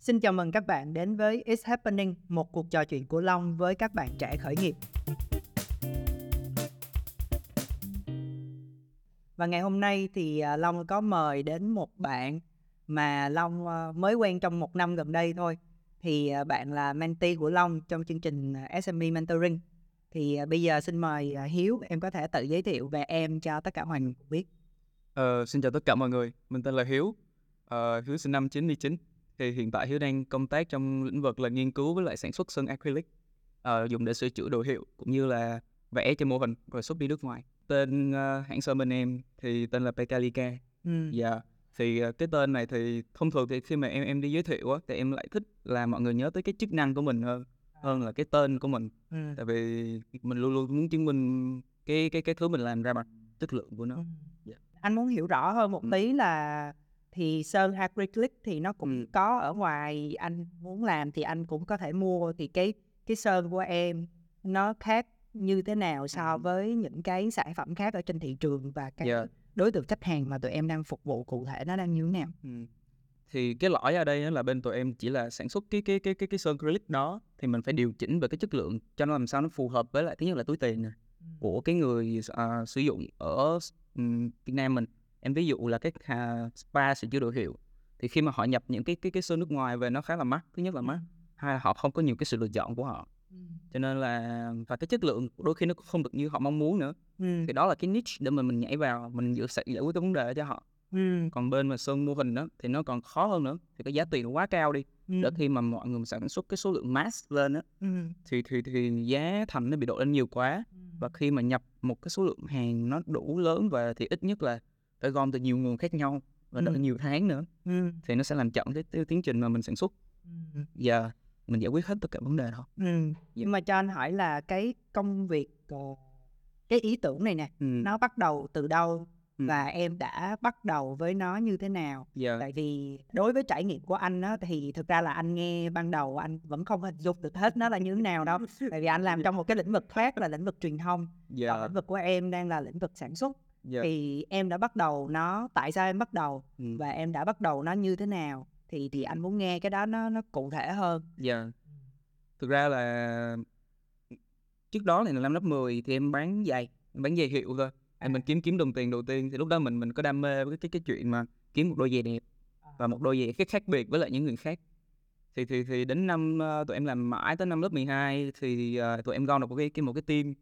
Xin chào mừng các bạn đến với It's Happening, một cuộc trò chuyện của Long với các bạn trẻ khởi nghiệp. Và ngày hôm nay thì à, Long có mời đến một bạn mà Long à, mới quen trong một năm gần đây thôi. Thì à, bạn là mentee của Long trong chương trình SME Mentoring. Thì bây giờ xin mời Hiếu, em có thể tự giới thiệu về em cho tất cả mọi người biết. Ờ, xin chào tất cả mọi người, mình tên là Hiếu, ờ, Hiếu sinh năm 99 thì hiện tại Hiếu đang công tác trong lĩnh vực là nghiên cứu với lại sản xuất sơn acrylic uh, dùng để sửa chữa đồ hiệu cũng như là vẽ cho mô hình rồi xuất đi nước ngoài. Tên uh, hãng sơn bên em thì tên là Pekalica. Ừ. Dạ. Yeah. Thì uh, cái tên này thì thông thường thì khi mà em em đi giới thiệu á thì em lại thích là mọi người nhớ tới cái chức năng của mình hơn hơn là cái tên của mình. Ừ. Tại vì mình luôn luôn muốn chứng minh cái cái cái thứ mình làm ra bằng chất lượng của nó. Ừ. Yeah. Dạ. Anh muốn hiểu rõ hơn một ừ. tí là thì sơn acrylic thì nó cũng có ở ngoài anh muốn làm thì anh cũng có thể mua thì cái cái sơn của em nó khác như thế nào so với những cái sản phẩm khác ở trên thị trường và cái yeah. đối tượng khách hàng mà tụi em đang phục vụ cụ thể nó đang như thế nào ừ. thì cái lõi ở đây là bên tụi em chỉ là sản xuất cái cái cái cái cái sơn acrylic đó thì mình phải điều chỉnh về cái chất lượng cho nó làm sao nó phù hợp với lại thứ nhất là túi tiền này, ừ. của cái người uh, sử dụng ở um, Việt Nam mình em ví dụ là cái uh, spa sửa chữa đồ hiệu thì khi mà họ nhập những cái cái cái sơn nước ngoài về nó khá là mắc thứ nhất là mắc hai là họ không có nhiều cái sự lựa chọn của họ ừ. cho nên là và cái chất lượng đôi khi nó không được như họ mong muốn nữa ừ. thì đó là cái niche để mà mình nhảy vào mình giải, giải quyết cái vấn đề cho họ ừ. còn bên mà sơn mô hình đó thì nó còn khó hơn nữa thì cái giá tiền nó quá cao đi ừ. để khi mà mọi người sản xuất cái số lượng mass lên á ừ. thì thì thì giá thành nó bị đội lên nhiều quá ừ. và khi mà nhập một cái số lượng hàng nó đủ lớn và thì ít nhất là phải gom từ nhiều nguồn khác nhau và đợi ừ. nhiều tháng nữa ừ. thì nó sẽ làm chậm cái, cái tiến trình mà mình sản xuất ừ. giờ mình giải quyết hết tất cả vấn đề thôi ừ. nhưng mà cho anh hỏi là cái công việc uh, cái ý tưởng này nè ừ. nó bắt đầu từ đâu ừ. và em đã bắt đầu với nó như thế nào yeah. Dạ. tại vì đối với trải nghiệm của anh á thì thực ra là anh nghe ban đầu anh vẫn không hình dung được hết nó là như thế nào đâu tại vì anh làm trong một cái lĩnh vực khác là lĩnh vực truyền thông yeah. Dạ. còn lĩnh vực của em đang là lĩnh vực sản xuất yeah. Dạ. thì em đã bắt đầu nó tại sao em bắt đầu ừ. và em đã bắt đầu nó như thế nào thì thì anh muốn nghe cái đó nó nó cụ thể hơn dạ yeah. thực ra là trước đó thì năm lớp 10 thì em bán giày em bán giày hiệu thôi à. mình kiếm kiếm đồng tiền đầu tiên thì lúc đó mình mình có đam mê với cái cái chuyện mà kiếm một đôi giày đẹp và một đôi giày khác khác biệt với lại những người khác thì thì thì đến năm uh, tụi em làm mãi tới năm lớp 12 thì uh, tụi em gom được một cái, cái một cái team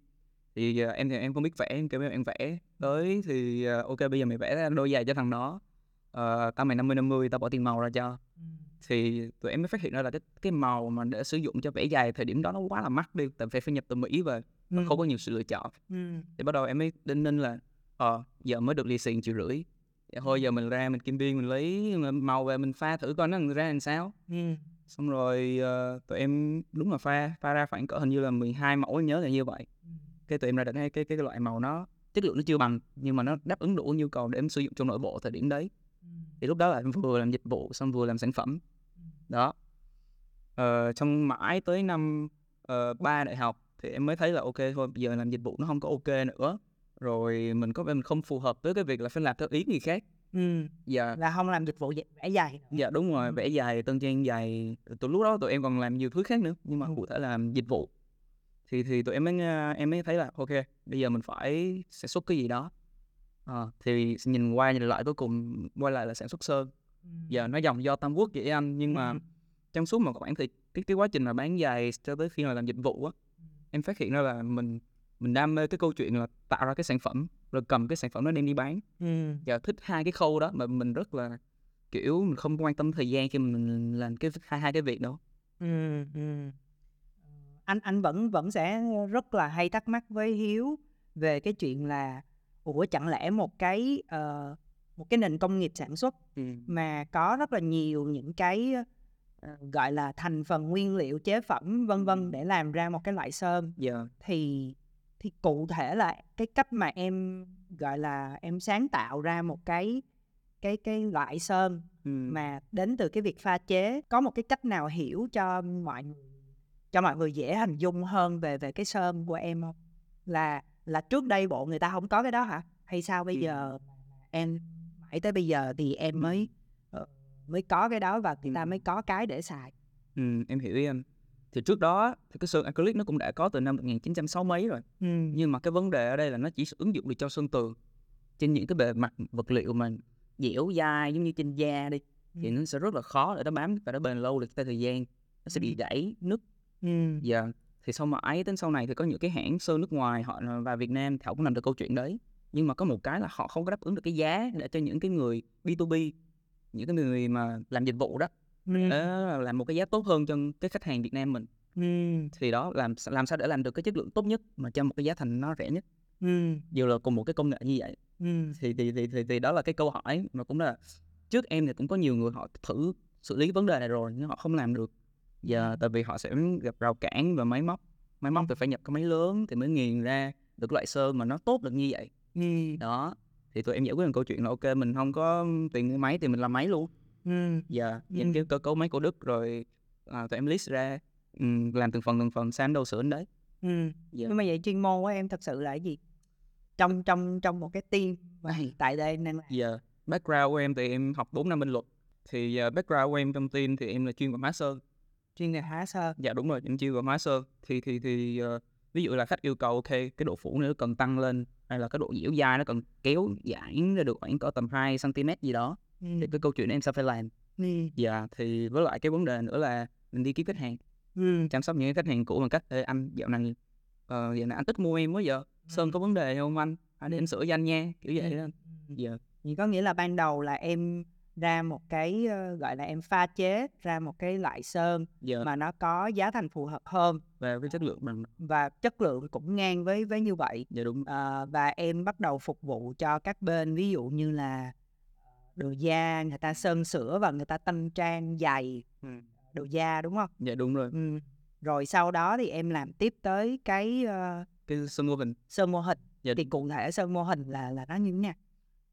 thì uh, em thì em không biết vẽ em kêu em vẽ tới thì uh, ok bây giờ mày vẽ ra đôi giày cho thằng đó. Uh, tao mày 50 50 tao bỏ tiền màu ra cho. Ừ. thì tụi em mới phát hiện ra là cái cái màu mà để sử dụng cho vẽ giày thời điểm đó nó quá là mắc đi tại phải phải nhập từ Mỹ về ừ. không có nhiều sự lựa chọn. Ừ. thì bắt đầu em mới đinh ninh là ờ uh, giờ mới được lì xì triệu rưỡi. Thì thôi giờ mình ra mình kim biên mình lấy màu về mình pha thử coi nó ra làm sao. Ừ. xong rồi uh, tụi em đúng là pha pha ra khoảng cỡ hình như là 12 mẫu em nhớ là như vậy. Ừ cái tụi em ra được cái, cái cái loại màu nó chất lượng nó chưa bằng nhưng mà nó đáp ứng đủ nhu cầu để em sử dụng trong nội bộ thời điểm đấy. Thì lúc đó là em vừa làm dịch vụ xong vừa làm sản phẩm. Đó. Ờ, trong mãi tới năm uh, đại học thì em mới thấy là ok thôi bây giờ làm dịch vụ nó không có ok nữa. Rồi mình có mình không phù hợp với cái việc là phải làm theo ý người khác. Ừ dạ. là không làm dịch vụ vẽ dài dạ đúng rồi ừ. vẽ dài tân trang dài. Từ lúc đó tụi em còn làm nhiều thứ khác nữa nhưng mà cụ thể là làm dịch vụ thì thì tụi em mới em mới thấy là ok bây giờ mình phải sản xuất cái gì đó à, thì nhìn qua nhìn lại cuối cùng quay lại là sản xuất sơn ừ. giờ nó dòng do tam quốc vậy anh nhưng mà ừ. trong suốt một khoảng thì cái cái quá trình mà bán giày cho tới khi mà làm dịch vụ á ừ. em phát hiện ra là mình mình đam mê cái câu chuyện là tạo ra cái sản phẩm rồi cầm cái sản phẩm đó đem đi bán ừ. giờ thích hai cái khâu đó mà mình rất là kiểu mình không quan tâm thời gian khi mình làm cái hai hai cái việc đó ừ, ừ anh anh vẫn vẫn sẽ rất là hay thắc mắc với hiếu về cái chuyện là ủa chẳng lẽ một cái uh, một cái nền công nghiệp sản xuất ừ. mà có rất là nhiều những cái uh, gọi là thành phần nguyên liệu chế phẩm vân vân để làm ra một cái loại sơn yeah. Dạ. thì thì cụ thể là cái cách mà em gọi là em sáng tạo ra một cái cái cái loại sơn ừ. mà đến từ cái việc pha chế có một cái cách nào hiểu cho mọi người cho mọi người dễ hình dung hơn về về cái sơn của em không là là trước đây bộ người ta không có cái đó hả hay sao bây ừ. giờ em mãi tới bây giờ thì em mới uh, mới có cái đó và người ta mới có cái để xài Ừm, em hiểu ý anh. Thì trước đó thì cái sơn acrylic nó cũng đã có từ năm 1960 mấy rồi. Ừm. Nhưng mà cái vấn đề ở đây là nó chỉ ứng dụng được cho sơn tường. Trên những cái bề mặt vật liệu mà dẻo dai giống như trên da đi thì Ừm. nó sẽ rất là khó để nó bám và nó bền lâu được theo thời gian. Nó sẽ bị gãy, nứt. Ừm. Dạ. Thì sau mãi đến sau này thì có những cái hãng sơn nước ngoài họ vào Việt Nam thì họ cũng làm được câu chuyện đấy. Nhưng mà có một cái là họ không có đáp ứng được cái giá để cho những cái người B2B, những cái người mà làm dịch vụ đó, Ừm. để làm một cái giá tốt hơn cho cái khách hàng Việt Nam mình. Ừm. Thì đó làm làm sao để làm được cái chất lượng tốt nhất mà cho một cái giá thành nó rẻ nhất. Ừm. Dù là cùng một cái công nghệ như vậy. Ừm. Thì thì thì thì thì đó là cái câu hỏi mà cũng là trước em thì cũng có nhiều người họ thử xử lý vấn đề này rồi nhưng họ không làm được. Giờ tại vì họ sẽ gặp rào cản về máy móc. Máy móc thì phải nhập cái máy lớn thì mới nghiền ra được loại sơn mà nó tốt được như vậy. Ừm. Đó. Thì tụi em giải quyết được câu chuyện là ok mình không có tiền mua máy thì mình làm máy luôn. Ừm. Dạ, nhìn Ừm. cái cơ cấu máy của Đức rồi à, tụi em list ra ừm, làm từng phần từng phần sang đâu sửa đến đấy. Ừm. Dạ. Nhưng mà vậy chuyên môn của em thật sự là cái gì? Trong trong trong một cái team mà hiện tại đây em đang làm. Dạ, background của em thì em học 4 năm bên luật. Thì uh, background của em trong team thì em là chuyên về hóa sơn. Chuyên về hóa sơn. Dạ đúng rồi, em chuyên về hóa sơn. Thì thì thì uh, ví dụ là khách yêu cầu ok cái độ phủ nó cần tăng lên hay là cái độ dẻo dai nó cần kéo giãn ra được khoảng có tầm 2 cm gì đó Ừm. thì cái câu chuyện em sẽ phải làm. Ừm. Dạ thì với lại cái vấn đề nữa là mình đi kiếm khách hàng, Ừm. chăm sóc những khách hàng cũ bằng cách Ê, anh dạo này ờ, dạo này anh ít mua em quá giờ. Sơn có vấn đề không anh? Anh để em sửa cho anh nha, kiểu vậy đó. Ừm. Dạ. Vậy có nghĩa là ban đầu là em ra một cái gọi là em pha chế ra một cái loại sơn Dạ. mà nó có giá thành phù hợp hơn Và cái chất lượng bằng và chất lượng cũng ngang với với như vậy dạ đúng. Ờ, và em bắt đầu phục vụ cho các bên ví dụ như là đồ da người ta sơn sửa và người ta tân trang giày Ừ. đồ da đúng không? Dạ đúng rồi. Ừ. Rồi sau đó thì em làm tiếp tới cái ờ, Cái sơn mô hình. sơn mô hình Dạ. thì cụ thể sơn mô hình là là nó như thế nào?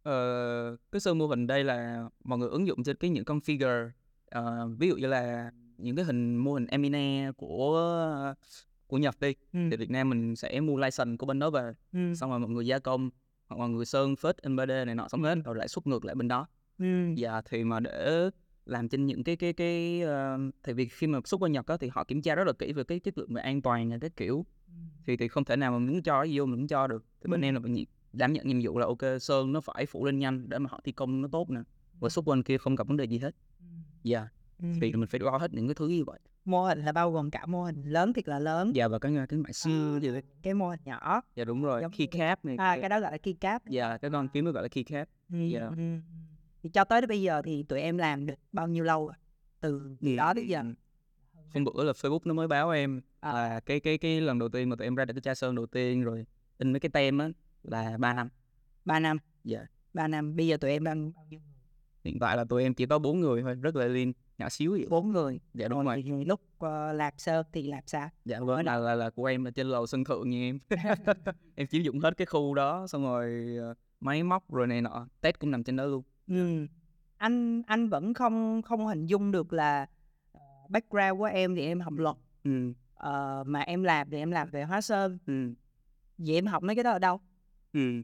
Ờ, cái sơn mô hình đây là mọi người ứng dụng trên cái những con figure ờ, ví dụ như là những cái hình mô hình anime của của Nhật đi Ừ. thì Việt Nam mình sẽ mua license của bên đó về Ừ. xong rồi mọi người gia công hoặc mọi người sơn phết NPD này nọ xong hết rồi lại xuất ngược lại bên đó Ừ. dạ thì mà để làm trên những cái cái cái ờ, thì vì khi mà xuất qua Nhật á thì họ kiểm tra rất là kỹ về cái chất lượng về an toàn và cái kiểu thì thì không thể nào mà muốn cho cái vô mình cũng cho được thì bên Ừ. em là nhị- đảm nhận nhiệm vụ là ok sơn nó phải phủ lên nhanh để mà họ thi công nó tốt nè. Và xuất bên kia không gặp vấn đề gì hết. Dạ. Ừ. thì mình phải lo hết những cái thứ như vậy. Mô hình là bao gồm cả mô hình lớn thiệt là lớn. Dạ và cái cái mã siêu gì đấy cái mô hình nhỏ. Dạ đúng rồi Giống keycap này à, cái đó gọi là keycap dạ cái con kiếm nó gọi là keycap Ừ, dạ. ừ, ừ. thì cho tới bây giờ thì tụi em làm được bao nhiêu lâu rồi? từ từ đó tới giờ. hôm bữa là Facebook nó mới báo em À. là cái cái cái lần đầu tiên mà tụi em ra được cái chai sơn đầu tiên rồi in mấy cái tem á là 3 năm. 3 năm. Dạ. 3 năm. Bây giờ tụi em đang bao nhiêu người? hiện tại là tụi em chỉ có bốn người thôi rất là lean nhỏ xíu vậy. Bốn người. Dạ đúng rồi thì lúc ờ, làm sơn thì làm sao? Dạ vâng là, là là của em là trên lầu sân thượng như em. Em chiếm dụng hết cái khu đó xong rồi ờ, máy móc rồi này nọ test cũng nằm trên đó luôn. Ừ. anh anh vẫn không không hình dung được là ờ, background của em thì em học luật. Ừ. Ờ, mà em làm thì em làm về hóa sơn. Ừ. Vậy em học mấy cái đó ở đâu ừ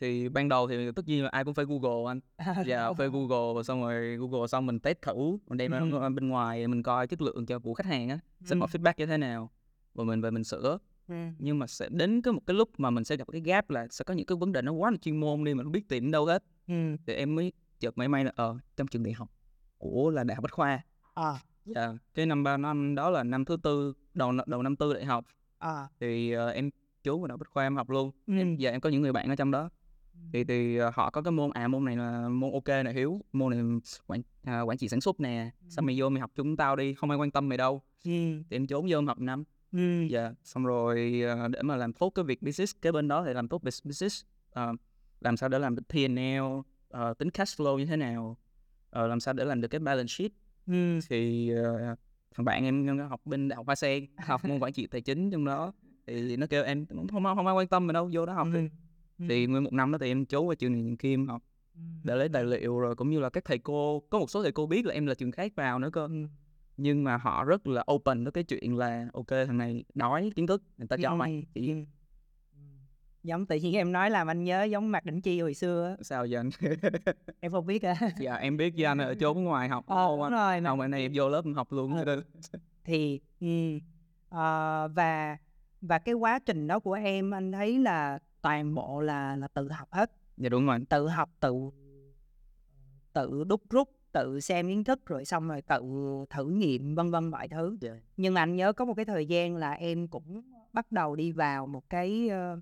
thì ban đầu thì tất nhiên là ai cũng phải google anh dạ phải google và xong rồi google xong mình test thử mình đem Ừ. ra bên ngoài mình coi chất lượng cho của khách hàng á xem Ừ. họ feedback như thế nào và mình về mình sửa ừ. nhưng mà sẽ đến cái một cái lúc mà mình sẽ gặp cái gap là sẽ có những cái vấn đề nó quá là chuyên môn đi mà không biết tìm đâu hết Ừ. thì em mới chợt may may là ờ trong trường đại học của là đại học bách khoa À, dạ cái năm ba năm đó là năm thứ tư đầu đầu năm tư đại học à. thì ờ, em vào đại học bách khoa em học luôn. Ừ. em giờ em có những người bạn ở trong đó. Thì thì ờ, họ có cái môn à môn này là môn ok nè hiếu. Môn này quản à, quản trị sản xuất nè. Xong mày vô mày học chung tao đi không ai quan tâm mày đâu. Ừ. thì em trốn vô em học năm. Ừ. dạ xong rồi ờ, để mà làm tốt cái việc business cái bên đó thì làm tốt bus- business. Ờ, làm sao để làm được P&L ờ, tính cash flow như thế nào. Ờ, làm sao để làm được cái balance sheet. Ừ. thì ờ, thằng bạn em học bên đại học Hoa Sen học môn quản trị tài chính trong đó thì nó kêu em không không, không ai quan tâm mày đâu vô đó học đi Ừ. thì nguyên một năm đó thì em trốn qua trường này kia em học Ừ. để lấy tài liệu rồi cũng như là các thầy cô có một số thầy cô biết là em là trường khác vào nữa cơ Ừ. nhưng mà họ rất là open với cái chuyện là ok thằng này đói kiến thức người ta cho mày Ừ. chỉ Ừ. Giống tự nhiên em nói làm anh nhớ giống Mạc Đỉnh Chi hồi xưa á. Sao vậy anh? Em không biết á. Dạ em biết với anh ở chốn ngoài học. Ờ, Ồ, đúng anh. rồi, mà Không, anh này em vô lớp em học luôn. Ờ. thì ừm, ờ, và và cái quá trình đó của em anh thấy là toàn bộ là là tự học hết, Dạ đúng rồi. tự học, tự tự đúc rút, tự xem kiến thức rồi xong rồi tự thử nghiệm vân vân mọi thứ. Dạ. Nhưng mà anh nhớ có một cái thời gian là em cũng bắt đầu đi vào một cái ờ,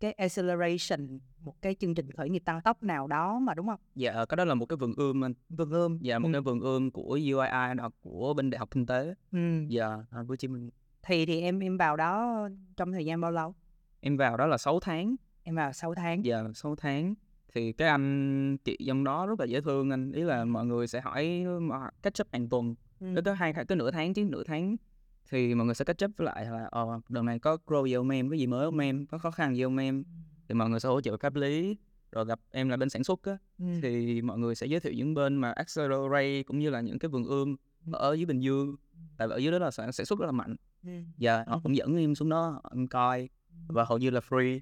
cái acceleration, một cái chương trình khởi nghiệp tăng tốc nào đó mà đúng không? Dạ cái đó là một cái vườn ươm anh. Vườn ươm. Dạ một Ừ. cái vườn ươm của UII đó của bên Đại học Kinh tế. Ừ. Dạ ở Hồ Chí Minh. Thì thì em em vào đó trong thời gian bao lâu? Em vào đó là 6 tháng. Em vào 6 tháng. Dạ 6 tháng. Thì cái anh chị trong đó rất là dễ thương anh. Ý là mọi người sẽ hỏi cách chấp hàng tuần. Ừ. Tới hai tới nửa tháng chứ nửa tháng thì mọi người sẽ cách chấp lại là ờ đợt này có grow gì không em, có gì mới không em, có khó khăn gì không em. Thì mọi người sẽ hỗ trợ pháp lý. Rồi gặp em là bên sản xuất á Ừ. thì mọi người sẽ giới thiệu những bên mà accelerate cũng như là những cái vườn ươm ở dưới Bình Dương tại vì ở dưới đó là sản xuất rất là mạnh Và họ cũng dẫn em xuống đó em coi và hầu như là free.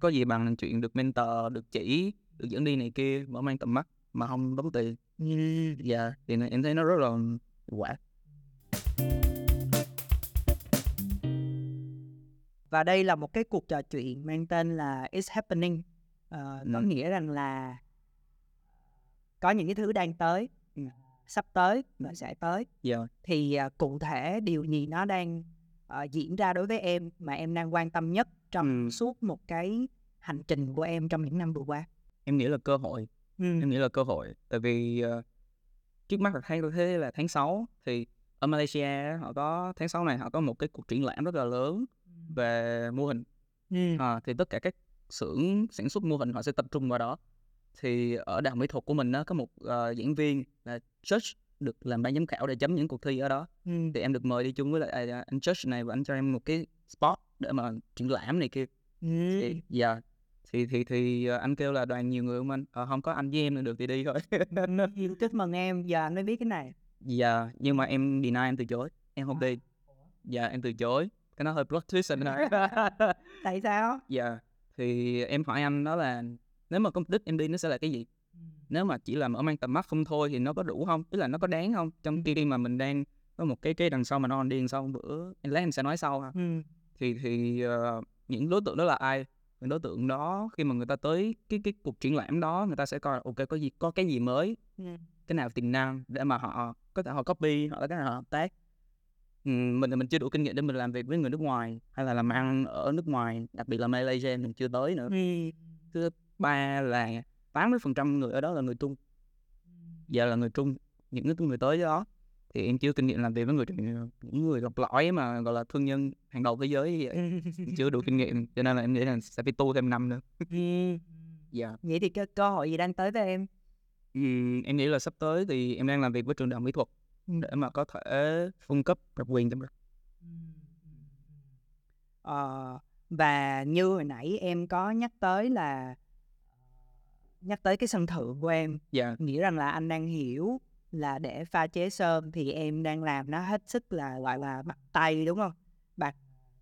Có gì bằng chuyện được mentor được chỉ được dẫn đi này kia mở mang tầm mắt mà không tốn tiền. Dạ thì này em thấy nó rất là quả. Và đây là một cái cuộc trò chuyện mang tên là It's Happening. Ờ, có nghĩa rằng là có những cái thứ đang tới. Sắp tới và sẽ tới. dạ Thì à, cụ thể điều gì nó đang ờ, diễn ra đối với em mà em đang quan tâm nhất trong Ừ. suốt một cái hành trình của em trong những năm vừa qua? em nghĩ là cơ hội Ừ. em nghĩ là cơ hội tại vì ờ, trước mắt là tháng tôi thấy là tháng 6 thì ở Malaysia họ có tháng 6 này họ có một cái cuộc triển lãm rất là lớn về mô hình Ừ. à, thì tất cả các xưởng sản xuất mô hình họ sẽ tập trung vào đó thì ở đại học mỹ thuật của mình nó có một ờ, giảng viên là judge được làm ban giám khảo để chấm những cuộc thi ở đó Ừ. thì em được mời đi chung với lại à, anh judge này và anh cho em một cái spot để mà triển lãm này kia Ừ. thì dạ thì thì thì ờ, anh kêu là đoàn nhiều người không anh Ờ, không có anh với em nữa được thì đi thôi Chúc mừng em, giờ anh mới biết cái này. dạ nhưng mà em deny em từ chối em không đi dạ em từ chối cái nó hơi plot twist anh nói Tại sao? dạ thì em hỏi anh đó là nếu mà có mục đích em đi nó sẽ là cái gì? Nếu mà chỉ là mở mang tầm mắt không thôi thì nó có đủ không? Tức là nó có đáng không? Trong khi mà mình đang có một cái cái đằng sau mà nó đi đằng sau bữa em lát em sẽ nói sau ha. Ừ. thì thì ờ, những đối tượng đó là ai? Những đối tượng đó khi mà người ta tới cái cái cuộc triển lãm đó người ta sẽ coi ok có gì có cái gì mới? Ừ. cái nào tiềm năng để mà họ có thể họ copy hoặc là cái nào họ hợp tác? Ừm, mình mình chưa đủ kinh nghiệm để mình làm việc với người nước ngoài hay là làm ăn ở nước ngoài đặc biệt là Malaysia mình chưa tới nữa. Ừ. thứ ba là 80% người ở đó là người Trung giờ là người Trung những cái người tới đó thì em chưa kinh nghiệm làm việc với người những người lọc lõi mà gọi là thương nhân hàng đầu thế giới vậy Ừ. chưa đủ kinh nghiệm cho nên là em nghĩ là sẽ phải tu thêm năm nữa Ừ. dạ Vậy thì cái cơ hội gì đang tới với em? Ừm, em nghĩ là sắp tới thì em đang làm việc với trường đại học mỹ thuật Ừ. để mà có thể cung cấp độc quyền trong đó Ờ, và như hồi nãy em có nhắc tới là nhắc tới cái sân thượng của em dạ. nghĩ rằng là anh đang hiểu là để pha chế sơn thì em đang làm nó hết sức là gọi là bắt tay đúng không? Bắt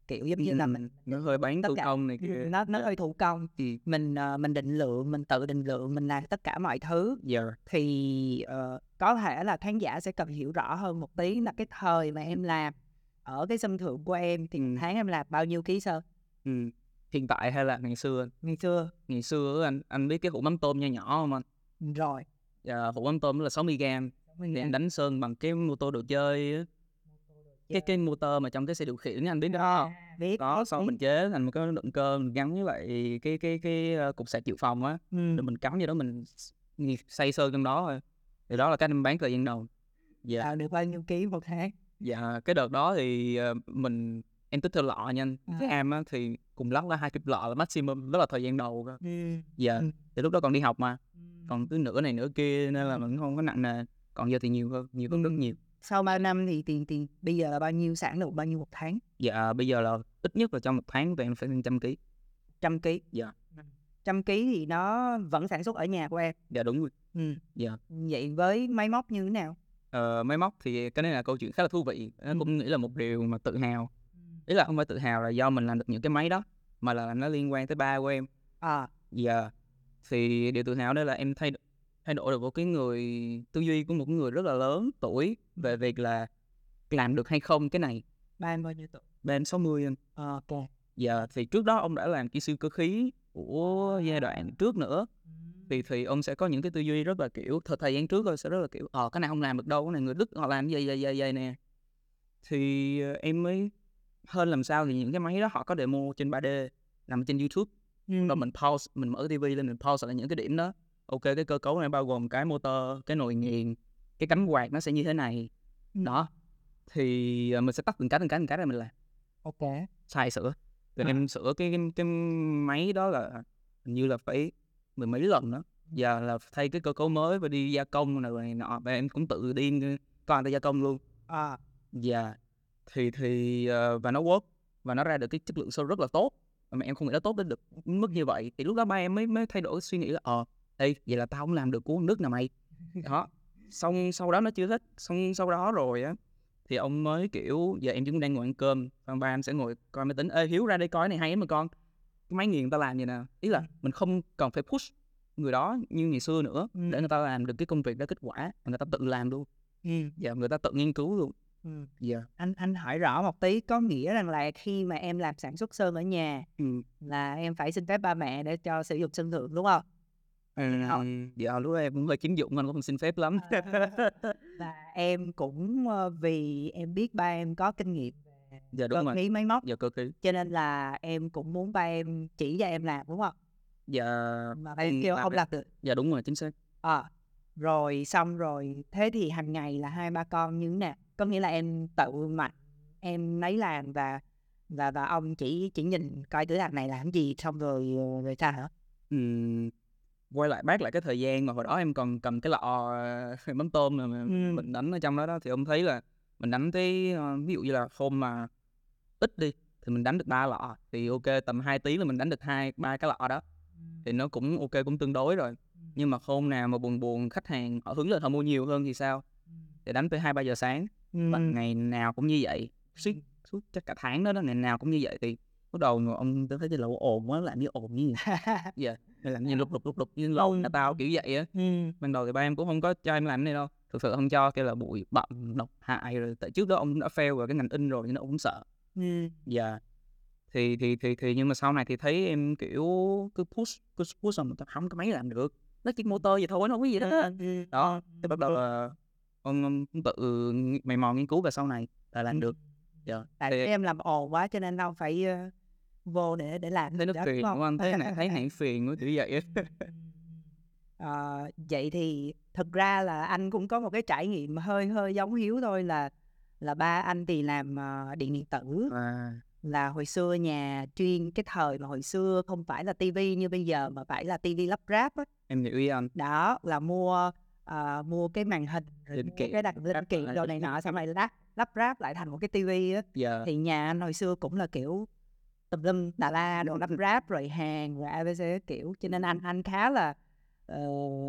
kiểu giống như là Ừm, mình nó hơi bán thủ công này kia. nó nó hơi thủ công. Ừ. mình ờ, mình định lượng mình tự định lượng mình làm tất cả mọi thứ. Dạ. Thì ờ, có thể là khán giả sẽ cần hiểu rõ hơn một tí là cái thời mà em làm ở cái sân thượng của em thì Ừ. tháng em làm bao nhiêu ký sơn? Ừm, hiện tại hay là ngày xưa? Anh? ngày xưa ngày xưa anh anh biết cái hũ mắm tôm nho nhỏ không anh? Rồi. Dạ, hũ mắm tôm là 60 gram. Thì em đánh sơn bằng cái mô tô đồ chơi á. cái cái motor mà trong cái xe điều khiển anh biết đó không? À, biết đó xong mình chế thành một cái động cơ mình gắn với lại cái cái cái ờ, cục sạc dự phòng á. Ừ. rồi mình cắm vô đó mình xây sơn trong đó thôi. Thì đó là cái em bán thời gian đầu. Dạ. Tạo được bao nhiêu ký một tháng? Dạ cái đợt đó thì ờ, mình em tích theo lọ nha cái em á thì cùng lắm là hai chục lọ là maximum đó là thời gian đầu cơ. Dạ thì lúc đó còn đi học mà. Còn cứ nửa này nửa kia nên là mình không có nặng nề. Còn giờ thì nhiều hơn nhiều hơn rất nhiều. Sau bao năm thì tiền tiền bây giờ là bao nhiêu sản lượng bao nhiêu một tháng? Dạ bây giờ là ít nhất là trong một tháng tụi em phải lên trăm ký. Trăm ký? Dạ. trăm ký thì nó vẫn sản xuất ở nhà của em? Dạ đúng rồi. Ừ. dạ. Vậy với máy móc như thế nào? Ờ, máy móc thì cái này là câu chuyện khá là thú vị. Ừ. cũng nghĩ là một điều mà tự hào ý là không phải tự hào là do mình làm được những cái máy đó mà là nó liên quan tới ba của em. À, Dạ. Thì điều tự hào đó là em thay thay đổi được một cái người tư duy của một người rất là lớn tuổi về việc là làm được hay không cái này. Ba em bao nhiêu tuổi? ba em 60 anh. Ờ, ok. Dạ thì trước đó ông đã làm kỹ sư cơ khí của giai đoạn trước nữa. Thì thì ông sẽ có những cái tư duy rất là kiểu thời, thời gian trước thôi sẽ rất là kiểu ờ cái này không làm được đâu cái này người Đức họ làm dây dây dây dây nè. Thì ờ, em mới hơn làm sao thì những cái máy đó họ có demo trên 3D nằm trên YouTube. Rồi mình pause mình mở TV lên mình pause lại những cái điểm đó. Ok cái cơ cấu này bao gồm cái motor cái nồi nghiền cái cánh quạt nó sẽ như thế này. Ừ. đó. Thì ờ, mình sẽ tắt từng cái từng cái từng cái ra mình làm. Ok. xài sửa. Rồi À. em sửa cái, cái cái máy đó là hình như là phải mười mấy lần đó. Giờ là thay cái cơ cấu mới và đi gia công này, này nọ. Và em cũng tự đi có anh ta gia công luôn. À, Dạ thì thì ờ, và nó work và nó ra được cái chất lượng show rất là tốt. Mà em không nghĩ nó tốt đến được mức như vậy. Thì lúc đó ba em mới mới thay đổi suy nghĩ là ờ ê vậy là tao không làm được của nước nào mày. Đó. Xong sau đó nó chưa hết. Xong sau đó rồi á thì ông mới kiểu giờ em cũng đang ngồi ăn cơm. Xong ba em sẽ ngồi coi máy tính ê hiếu ra đây coi này hay lắm mà con. Cái máy nghiền người ta làm vậy nè. Ý là mình không cần phải push người đó như ngày xưa nữa Ừ. để người ta làm được cái công việc đó kết quả người ta tự làm luôn. Ừ. dạ người ta tự nghiên cứu luôn Ừ. dạ Anh anh hỏi rõ một tí có nghĩa rằng là khi mà em làm sản xuất sơn ở nhà ừ. là em phải xin phép ba mẹ để cho sử dụng sân thượng đúng không? Ừ, dạ lúc đó em cũng hơi chiếm dụng anh cũng không xin phép lắm Và em cũng ờ, vì em biết ba em có kinh nghiệm về dạ cơ rồi khí máy móc dạ cơ khí cho nên là em cũng muốn ba em chỉ cho em làm đúng không? dạ Mà ba em kêu không làm được. dạ đúng rồi chính xác À, rồi xong rồi thế thì hàng ngày là hai ba con như thế nào? Có nghĩa là em tự mạnh em lấy làm và và và ông chỉ chỉ nhìn coi thử làm này làm gì xong rồi ờ, rồi sao hả? Ừm, quay lại bác lại cái thời gian mà hồi đó em còn cầm cái lọ ờ, mắm tôm mà Ừ. mình đánh ở trong đó đó thì ông thấy là mình đánh tới ờ, ví dụ như là hôm mà ít đi thì mình đánh được ba lọ thì ok tầm 2 tiếng là mình đánh được hai ba cái lọ đó. Thì nó cũng ok cũng tương đối rồi. Nhưng mà hôm nào mà buồn buồn khách hàng họ hứng lên họ mua nhiều hơn thì sao? Thì đánh tới hai ba giờ sáng và ngày nào cũng như vậy suốt suốt chắc cả tháng đó đó ngày nào cũng như vậy thì bắt đầu mà ông tôi thấy là ồn quá làm như ồn như vậy dạ làm như lục lục lục lục như lộn là tao kiểu vậy á. Ừ. ban đầu thì ba em cũng không có cho em làm cái này đâu thực sự không cho kêu là bụi bặm độc hại rồi tại trước đó ông đã fail vào cái ngành in rồi nên ông cũng sợ. Ừ. dạ. Thì thì thì thì nhưng mà sau này thì thấy em kiểu cứ push cứ push xong tao không có máy làm được nó chỉ motor vậy thôi nó không có gì đó Ừ. đó thì bắt đầu là ông cũng tự mày mò nghiên cứu về sau này là làm được. Dạ Tại thì em làm ồn quá cho nên đâu phải ờ, vô để để làm thấy nó đó, phiền đúng không? thấy này thấy hãng phiền quá kiểu vậy Ờ, vậy thì thực ra là anh cũng có một cái trải nghiệm hơi hơi giống Hiếu thôi là là ba anh thì làm ờ, điện điện tử. À, là hồi xưa nhà chuyên cái thời mà hồi xưa không phải là tivi như bây giờ mà phải là tivi lắp ráp á. Em hiểu ý anh. Đó là mua ờ, mua cái màn hình mua kiện, cái đặt kiện lại. đồ này nọ xong rồi lắp lắp ráp lại thành một cái tivi á. Dạ. Thì nhà anh hồi xưa cũng là kiểu tùm lum đà la đồ lắp ráp rồi hàng rồi abc kiểu cho nên anh anh khá là ờ,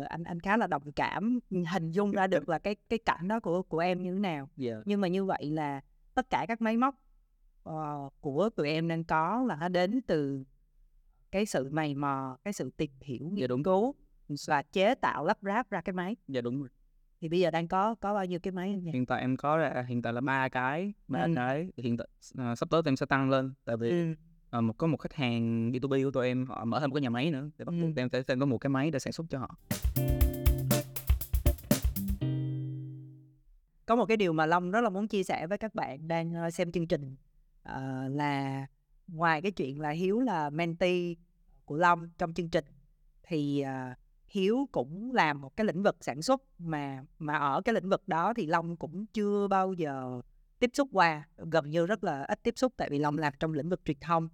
anh anh khá là đồng cảm hình dung ra được là cái cái cảnh đó của của em như thế nào. Dạ. Nhưng mà như vậy là tất cả các máy móc ờ, của tụi em đang có là nó đến từ cái sự mày mò cái sự tìm hiểu dạ nghiên đúng. cứu và chế tạo lắp ráp ra cái máy dạ đúng rồi thì bây giờ đang có có bao nhiêu cái máy nhỉ? hiện tại em có ra hiện tại là ba cái ba Ừ. cái hiện tại à, sắp tới em sẽ tăng lên tại vì Ừ. à, một có một khách hàng B2B của tụi em họ mở thêm một cái nhà máy nữa để bắt Ừ. buộc em sẽ thêm có một cái máy để sản xuất cho họ có một cái điều mà Long rất là muốn chia sẻ với các bạn đang ờ, xem chương trình ờ, là ngoài cái chuyện là Hiếu là mentee của Long trong chương trình thì ờ, Hiếu cũng làm một cái lĩnh vực sản xuất mà mà ở cái lĩnh vực đó thì Long cũng chưa bao giờ tiếp xúc qua gần như rất là ít tiếp xúc tại vì Long làm trong lĩnh vực truyền thông.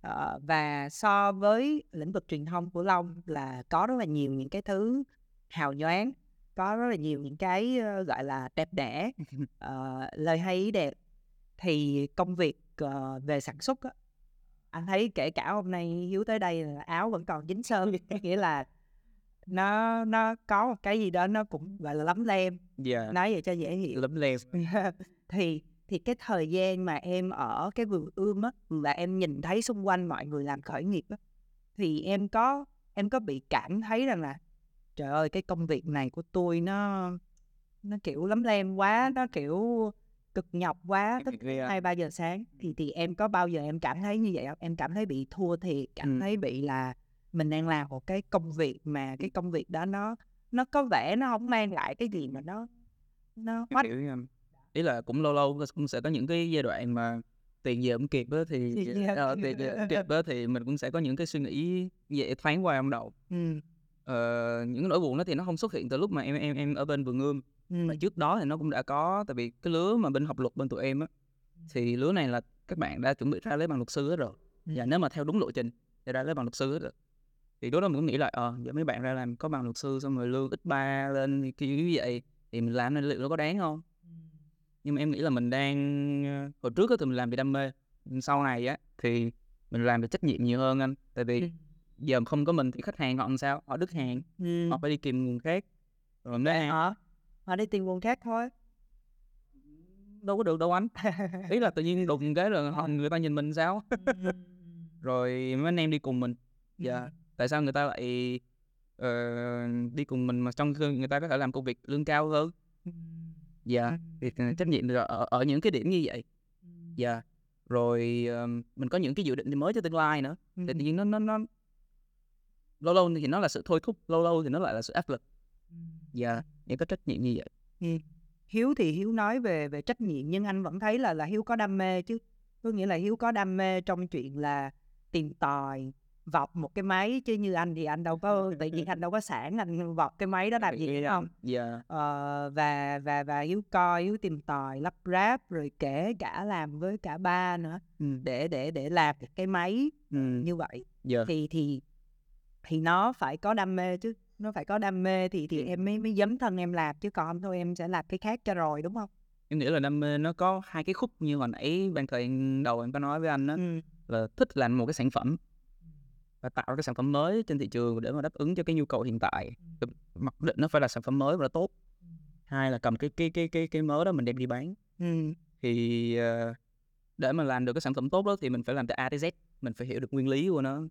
Ờ, và so với lĩnh vực truyền thông của Long là có rất là nhiều những cái thứ hào nhoáng có rất là nhiều những cái ờ, gọi là đẹp đẽ ờ, lời hay ý đẹp. Thì công việc ờ, về sản xuất á, anh thấy kể cả hôm nay Hiếu tới đây là áo vẫn còn dính sơn nghĩa là nó nó có một cái gì đó nó cũng gọi là lấm lem dạ. nói vậy cho dễ hiểu. Lấm lem. Thì thì cái thời gian mà em ở cái vườn ươm á là em nhìn thấy xung quanh mọi người làm khởi nghiệp á thì em có em có bị cảm thấy rằng là trời ơi cái công việc này của tôi nó nó kiểu lắm lem quá nó kiểu cực nhọc quá rồi. hai ba giờ sáng. Thì thì em có bao giờ em cảm thấy như vậy không? Em cảm thấy bị thua thiệt cảm Ừ. thấy bị là mình đang làm một cái công việc mà cái công việc đó nó nó có vẻ nó không mang lại cái gì mà nó nó oách hiểu em. Ý là cũng lâu lâu cũng sẽ có những cái giai đoạn mà tiền về hổng kịp á thì Tiền về ờ, kịp. tiền về hổng kịp á thì mình cũng sẽ có những cái suy nghĩ vậy thoáng qua trong đầu. ừ. Ờ, những nỗi buồn đó thì nó không xuất hiện từ lúc mà em em em ở bên vườn ươm, Ừ. mà trước đó thì nó cũng đã có, tại vì cái lứa mà bên học luật bên tụi em á, thì lứa này là các bạn đã chuẩn bị ra lấy bằng luật sư hết rồi. Và nếu mà theo đúng lộ trình thì ra lấy bằng luật sư hết rồi. Thì lúc đó mình cũng nghĩ là ờ giờ mấy bạn ra làm có bằng luật sư xong rồi lương ít ba lên kiểu như vậy thì mình làm nên liệu nó có đáng không? Nhưng mà em nghĩ là mình đang ờ, hồi trước á thì mình làm vì đam mê, sau này á thì mình làm vì trách nhiệm nhiều hơn anh. Tại vì Ừ. giờ không có mình thì khách hàng họ làm sao? Họ đứt hàng, Ừ. họ phải đi tìm nguồn khác. Rồi mới ăn. họ họ đi tìm nguồn khác thôi Đâu có được đâu anh. Ý là tự nhiên đụng cái rồi họ người ta nhìn mình sao? Rồi mấy anh em đi cùng mình. Dạ. Tại sao người ta lại ờ, đi cùng mình mà trong khi người ta có thể làm công việc lương cao hơn? Dạ. Thì trách nhiệm ở, ở những cái điểm như vậy. Dạ. Rồi ờ, mình có những cái dự định mới cho tương lai nữa. Thì tự nhiên nó nó nó lâu lâu thì nó là sự thôi thúc, lâu lâu thì nó lại là sự áp lực. Dạ. Những cái trách nhiệm như vậy. Ừ. Hiếu thì Hiếu nói về về trách nhiệm nhưng anh vẫn thấy là là Hiếu có đam mê chứ có nghĩa là Hiếu có đam mê trong chuyện là tìm tòi vọc một cái máy chứ như anh thì anh đâu có tự nhiên anh đâu có sản anh vọc cái máy đó làm gì đúng không Dạ. ờ, và và và Hiếu coi Hiếu tìm tòi lắp ráp rồi kể cả làm với cả ba nữa Ừ. để để để làm cái máy Ừ. như vậy Dạ. thì thì thì nó phải có đam mê chứ nó phải có đam mê thì thì Ừ. em mới mới dấn thân em làm chứ còn thôi em sẽ làm cái khác cho rồi đúng không Em nghĩ là đam mê nó có hai cái khúc như hồi nãy ban thời đầu em có nói với anh đó ừ. là thích làm một cái sản phẩm và tạo ra cái sản phẩm mới trên thị trường để mà đáp ứng cho cái nhu cầu hiện tại. Mặc định nó phải là sản phẩm mới và nó tốt. Hai là cầm cái cái cái cái cái mới đó mình đem đi bán. Ừ. thì ờ, để mà làm được cái sản phẩm tốt đó thì mình phải làm từ A tới Z mình phải hiểu được nguyên lý của nó.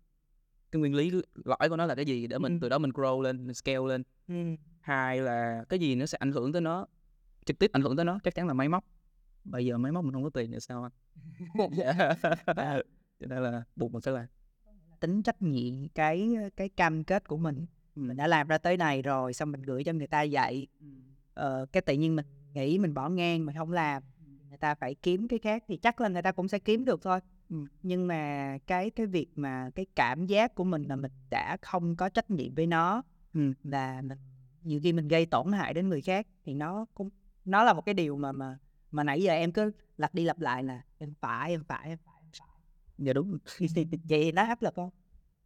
Cái nguyên lý lõi của nó là cái gì để mình Ừ. từ đó mình grow lên mình scale lên. Ừ. hai là cái gì nó sẽ ảnh hưởng tới nó trực tiếp ảnh hưởng tới nó chắc chắn là máy móc. Bây giờ máy móc mình không có tiền nữa sao anh? Cho nên là buộc mình phải làm tính trách nhiệm cái cái cam kết của mình Ừ. mình đã làm ra tới này rồi xong mình gửi cho người ta vậy ờ, cái tự nhiên mình nghĩ mình bỏ ngang mình không làm người ta phải kiếm cái khác thì chắc là người ta cũng sẽ kiếm được thôi Ừ. nhưng mà cái cái việc mà cái cảm giác của mình là mình đã không có trách nhiệm với nó Ừ. và mình nhiều khi mình gây tổn hại đến người khác thì nó cũng nó là một cái điều mà mà mà nãy giờ em cứ lặp đi lặp lại là em phải em phải em phải dạ đúng. Vậy nó áp lực không?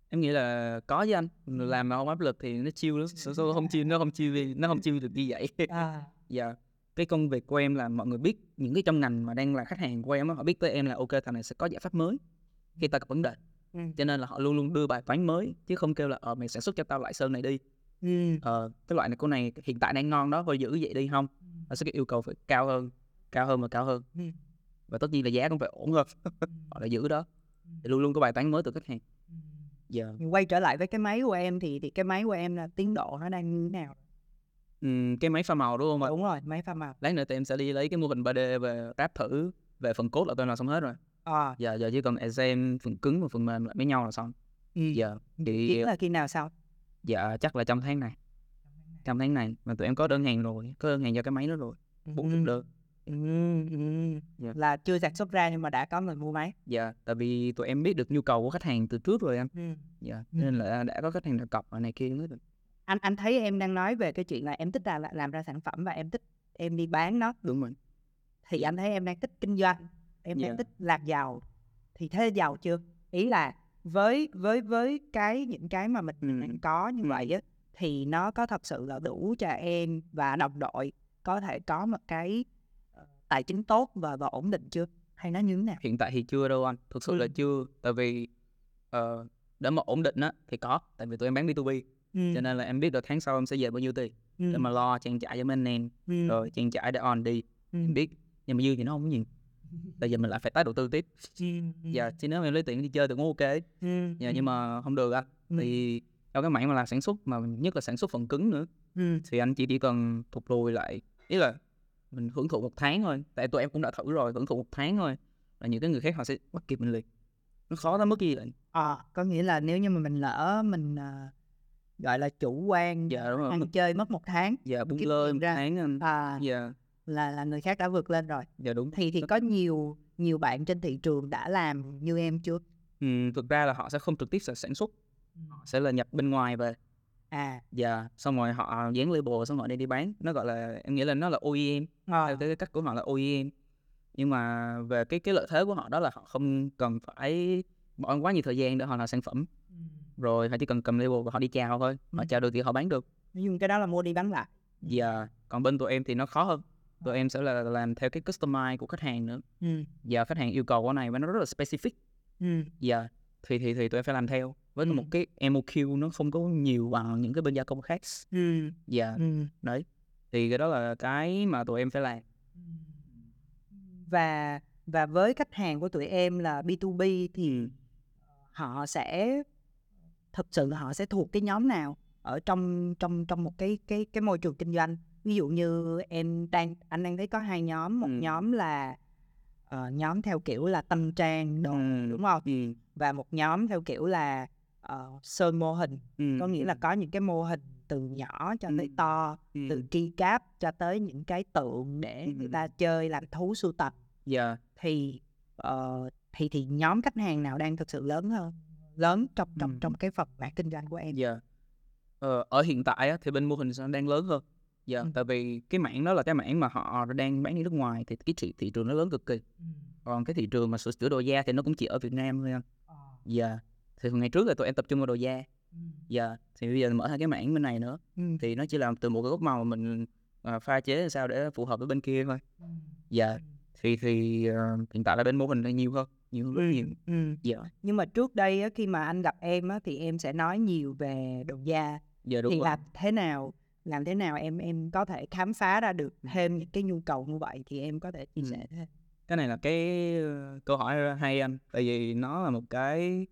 Em nghĩ là có với anh. Làm mà không áp lực thì nó chill lắm. Số không chill nó không đi nó không chill được như vậy. À. dạ. Cái công việc của em là mọi người biết những cái trong ngành mà đang là khách hàng của em họ biết tới em là ok thằng này sẽ có giải pháp mới khi ta gặp vấn đề. Ừ. cho nên là họ luôn luôn đưa bài toán mới chứ không kêu là ờ mày sản xuất cho tao loại sơn này đi. Ừ. ờ cái loại này của này hiện tại đang ngon đó thôi giữ vậy đi không nó sẽ cái yêu cầu phải cao hơn cao hơn và cao hơn. Ừ. và tất nhiên là giá cũng phải ổn hơn. Họ lại giữ đó thì luôn luôn có bài toán mới từ khách hàng. Giờ Nhưng quay trở lại với cái máy của em thì thì cái máy của em là tiến độ nó đang như thế nào? Ừm, cái máy pha màu đúng không ạ? Đúng rồi máy pha màu. Lát nữa thì em sẽ đi lấy cái mô hình 3D về ráp thử về phần code là tôi làm xong hết rồi. À, giờ giờ chỉ cần xem phần cứng và phần mềm lại với nhau là xong. Ừ. giờ thì Chỉ là khi nào sau? Dạ chắc là trong tháng này. Trong tháng này. Mà tụi em có đơn hàng rồi có đơn hàng cho cái máy đó rồi bốn đơn ừ. Ừ. Dạ. là chưa sản xuất ra nhưng mà đã có người mua máy dạ tại vì tụi em biết được nhu cầu của khách hàng từ trước rồi anh ừ. dạ Ừ. nên là đã có khách hàng đặt cọc ở này kia nữa rồi anh anh thấy em đang nói về cái chuyện là em thích làm làm ra sản phẩm và em thích em đi bán nó đúng rồi thì anh thấy em đang thích kinh doanh em Dạ. đang thích làm giàu thì thế giàu chưa ý là với với với cái những cái mà mình đang có như vậy á thì nó có thật sự là đủ cho em và đồng đội có thể có một cái tài chính tốt và và ổn định chưa? Hay nó như thế nào? Hiện tại thì chưa đâu anh thực sự là Ừ. chưa. Tại vì ờ, để mà ổn định á thì có tại vì tụi em bán B2B ừ. cho nên là em biết được tháng sau em sẽ về bao nhiêu tiền ừ. để mà lo trang trải cho anh em ừ. rồi trang trải để on đi. Ừ. em biết nhưng mà dư thì nó không có nhiều. Bây giờ mình lại phải tái đầu tư tiếp. Dạ chứ nếu em lấy tiền đi chơi thì cũng ok. Dạ, nhưng mà không được anh thì trong cái mảng mà làm sản xuất mà nhất là sản xuất phần cứng nữa. Thì anh chỉ chỉ cần thụt lùi lại ý là mình hưởng thụ một tháng thôi tại tụi em cũng đã thử rồi hưởng thụ một tháng thôi là những cái người khác họ sẽ bắt kịp mình liền. Nó khó tới mức gì vậy. À, có nghĩa là nếu như mà mình lỡ mình uh, gọi là chủ quan dạ đúng rồi. ăn chơi mất một tháng dạ bung lơ một tháng anh à, dạ. là là người khác đã vượt lên rồi. Dạ đúng. Thì thì có nhiều nhiều bạn trên thị trường đã làm như em chưa? Ừ, thực ra là họ sẽ không trực tiếp sản xuất họ sẽ là nhập bên ngoài về à. Dạ xong rồi họ dán label xong rồi đi đi bán. Nó gọi là em nghĩ là nó là OEM à. theo cái cách của họ là OEM nhưng mà về cái cái lợi thế của họ đó là họ không cần phải bỏ quá nhiều thời gian để họ làm sản phẩm. Ừ. rồi họ chỉ cần cầm label và họ đi chào thôi. Họ ừ. chào được thì họ bán được. Nhưng cái đó là mua đi bán lại. Dạ còn bên tụi em thì nó khó hơn. Tụi em sẽ là làm theo cái customize của khách hàng nữa. Ừ. giờ khách hàng yêu cầu cái này và nó rất là specific. Ừ. giờ thì thì thì tụi em phải làm theo với ừ. một cái MOQ nó không có nhiều bằng những cái bên gia công khác ừ. dạ ừ. đấy thì cái đó là cái mà tụi em phải làm và và với khách hàng của tụi em là B2B thì ừ. họ sẽ thực sự họ sẽ thuộc cái nhóm nào ở trong trong trong một cái cái cái môi trường kinh doanh ví dụ như em đang anh đang thấy có hai nhóm một ừ. nhóm là uh, nhóm theo kiểu là tâm trang đồ ừ. đúng không ừ. và một nhóm theo kiểu là uh, sơn mô hình ừ. có nghĩa là có những cái mô hình từ nhỏ cho tới to ừ. từ tri cáp cho tới những cái tượng để ừ. người ta chơi làm thú sưu tập dạ yeah. thì uh, thì thì nhóm khách hàng nào đang thực sự lớn hơn lớn trong trong ừ. trong cái phần mảng kinh doanh của em dạ yeah. ờ, ở hiện tại á, thì bên mô hình đang lớn hơn dạ ừ. tại vì cái mảng đó là cái mảng mà họ đang bán đi nước ngoài thì cái thị thị trường nó lớn cực kỳ ừ. còn cái thị trường mà sửa chữa đồ da thì nó cũng chỉ ở Việt Nam thôi anh ờ. dạ thì ngày trước là tụi em tập trung vào đồ da ừ. dạ thì bây giờ mở hai cái mảng bên này nữa ừ. thì nó chỉ làm từ một cái gốc màu mà mình uh, pha chế làm sao để phù hợp với bên kia thôi ừ. dạ ừ. thì thì uh, hiện tại là bên mô hình là nhiều hơn nhiều hơn rất nhiều ừ. dạ nhưng mà trước đây á, khi mà anh gặp em á, thì em sẽ nói nhiều về đồ da dạ, đúng thì rồi. làm thế nào làm thế nào em em có thể khám phá ra được thêm những cái nhu cầu như vậy thì em có thể chia sẻ thêm cái này là cái uh, câu hỏi hay anh tại vì nó là một cái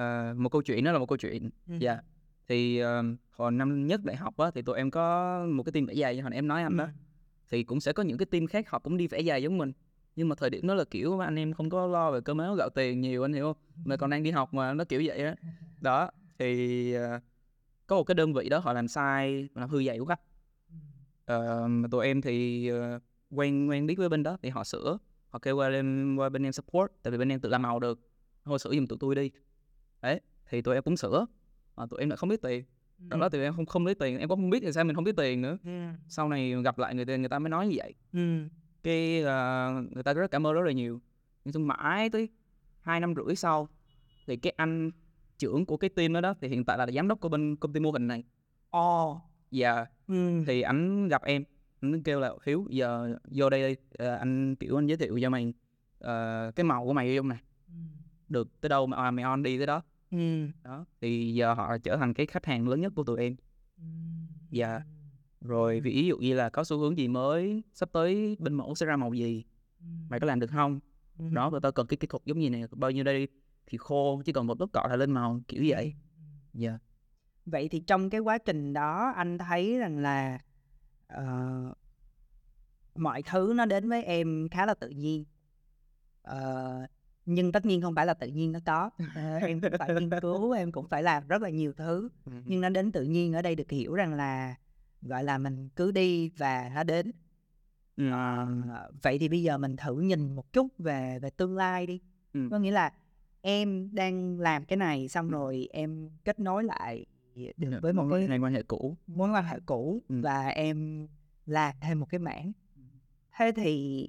uh, một câu chuyện nó là một câu chuyện. Dạ. Yeah. thì uh, hồi năm nhất đại học á thì tụi em có một cái team vẽ giày hồi em nói anh đó. Thì cũng sẽ có những cái team khác họ cũng đi vẽ giày giống mình. Nhưng mà thời điểm đó là kiểu anh em không có lo về cơm áo gạo tiền nhiều anh hiểu không? Mà còn đang đi học mà nó kiểu vậy á. Đó. đó thì uh, có một cái đơn vị đó họ làm sai làm hư giày của khách uh, tụi em thì uh, quen quen biết với bên đó thì họ sửa. Họ kêu qua bên qua bên em support tại vì bên em tự làm màu được. Thôi sửa giùm tụi tôi đi đấy thì tụi em cũng sửa mà tụi em lại không biết tiền. Đó, đó tụi em không không lấy tiền em cũng không biết thì sao mình không biết tiền nữa. Sau này gặp lại người ta người ta mới nói như vậy. Ừ. cái uh, người ta rất cảm ơn rất là nhiều. Nhưng xong mãi tới hai năm rưỡi sau thì cái anh trưởng của cái team đó đó thì hiện tại là giám đốc của bên công ty mô hình này. Oh. dạ. Ừ. thì anh gặp em anh kêu là hiếu giờ vô đây đi. Uh, anh kiểu anh giới thiệu cho mày uh, cái màu của mày yêu này. Ừ. được tới đâu mà à, mày on đi tới đó đó thì giờ họ trở thành cái khách hàng lớn nhất của tụi em. Dạ. Rồi ví dụ như là có xu hướng gì mới sắp tới bên mẫu sẽ ra màu gì mày có làm được không? Đó tụi tao cần cái kỹ thuật giống như này bao nhiêu đây thì khô chỉ còn một lớp cọ là lên màu kiểu vậy. dạ. Vậy thì trong cái quá trình đó anh thấy rằng là uh, mọi thứ nó đến với em khá là tự nhiên. Uh, nhưng tất nhiên không phải là tự nhiên nó có. Uh, em cũng phải nghiên cứu em cũng phải làm rất là nhiều thứ. Nhưng nó đến tự nhiên ở đây được hiểu rằng là gọi là mình cứ đi và nó đến. Uh, vậy thì bây giờ mình thử nhìn một chút về về tương lai đi. Ừ. có nghĩa là em đang làm cái này xong rồi em kết nối lại được dạ, với một cái mối quan hệ cũ. mối quan hệ cũ ừ. và em làm thêm một cái mảng. Thế thì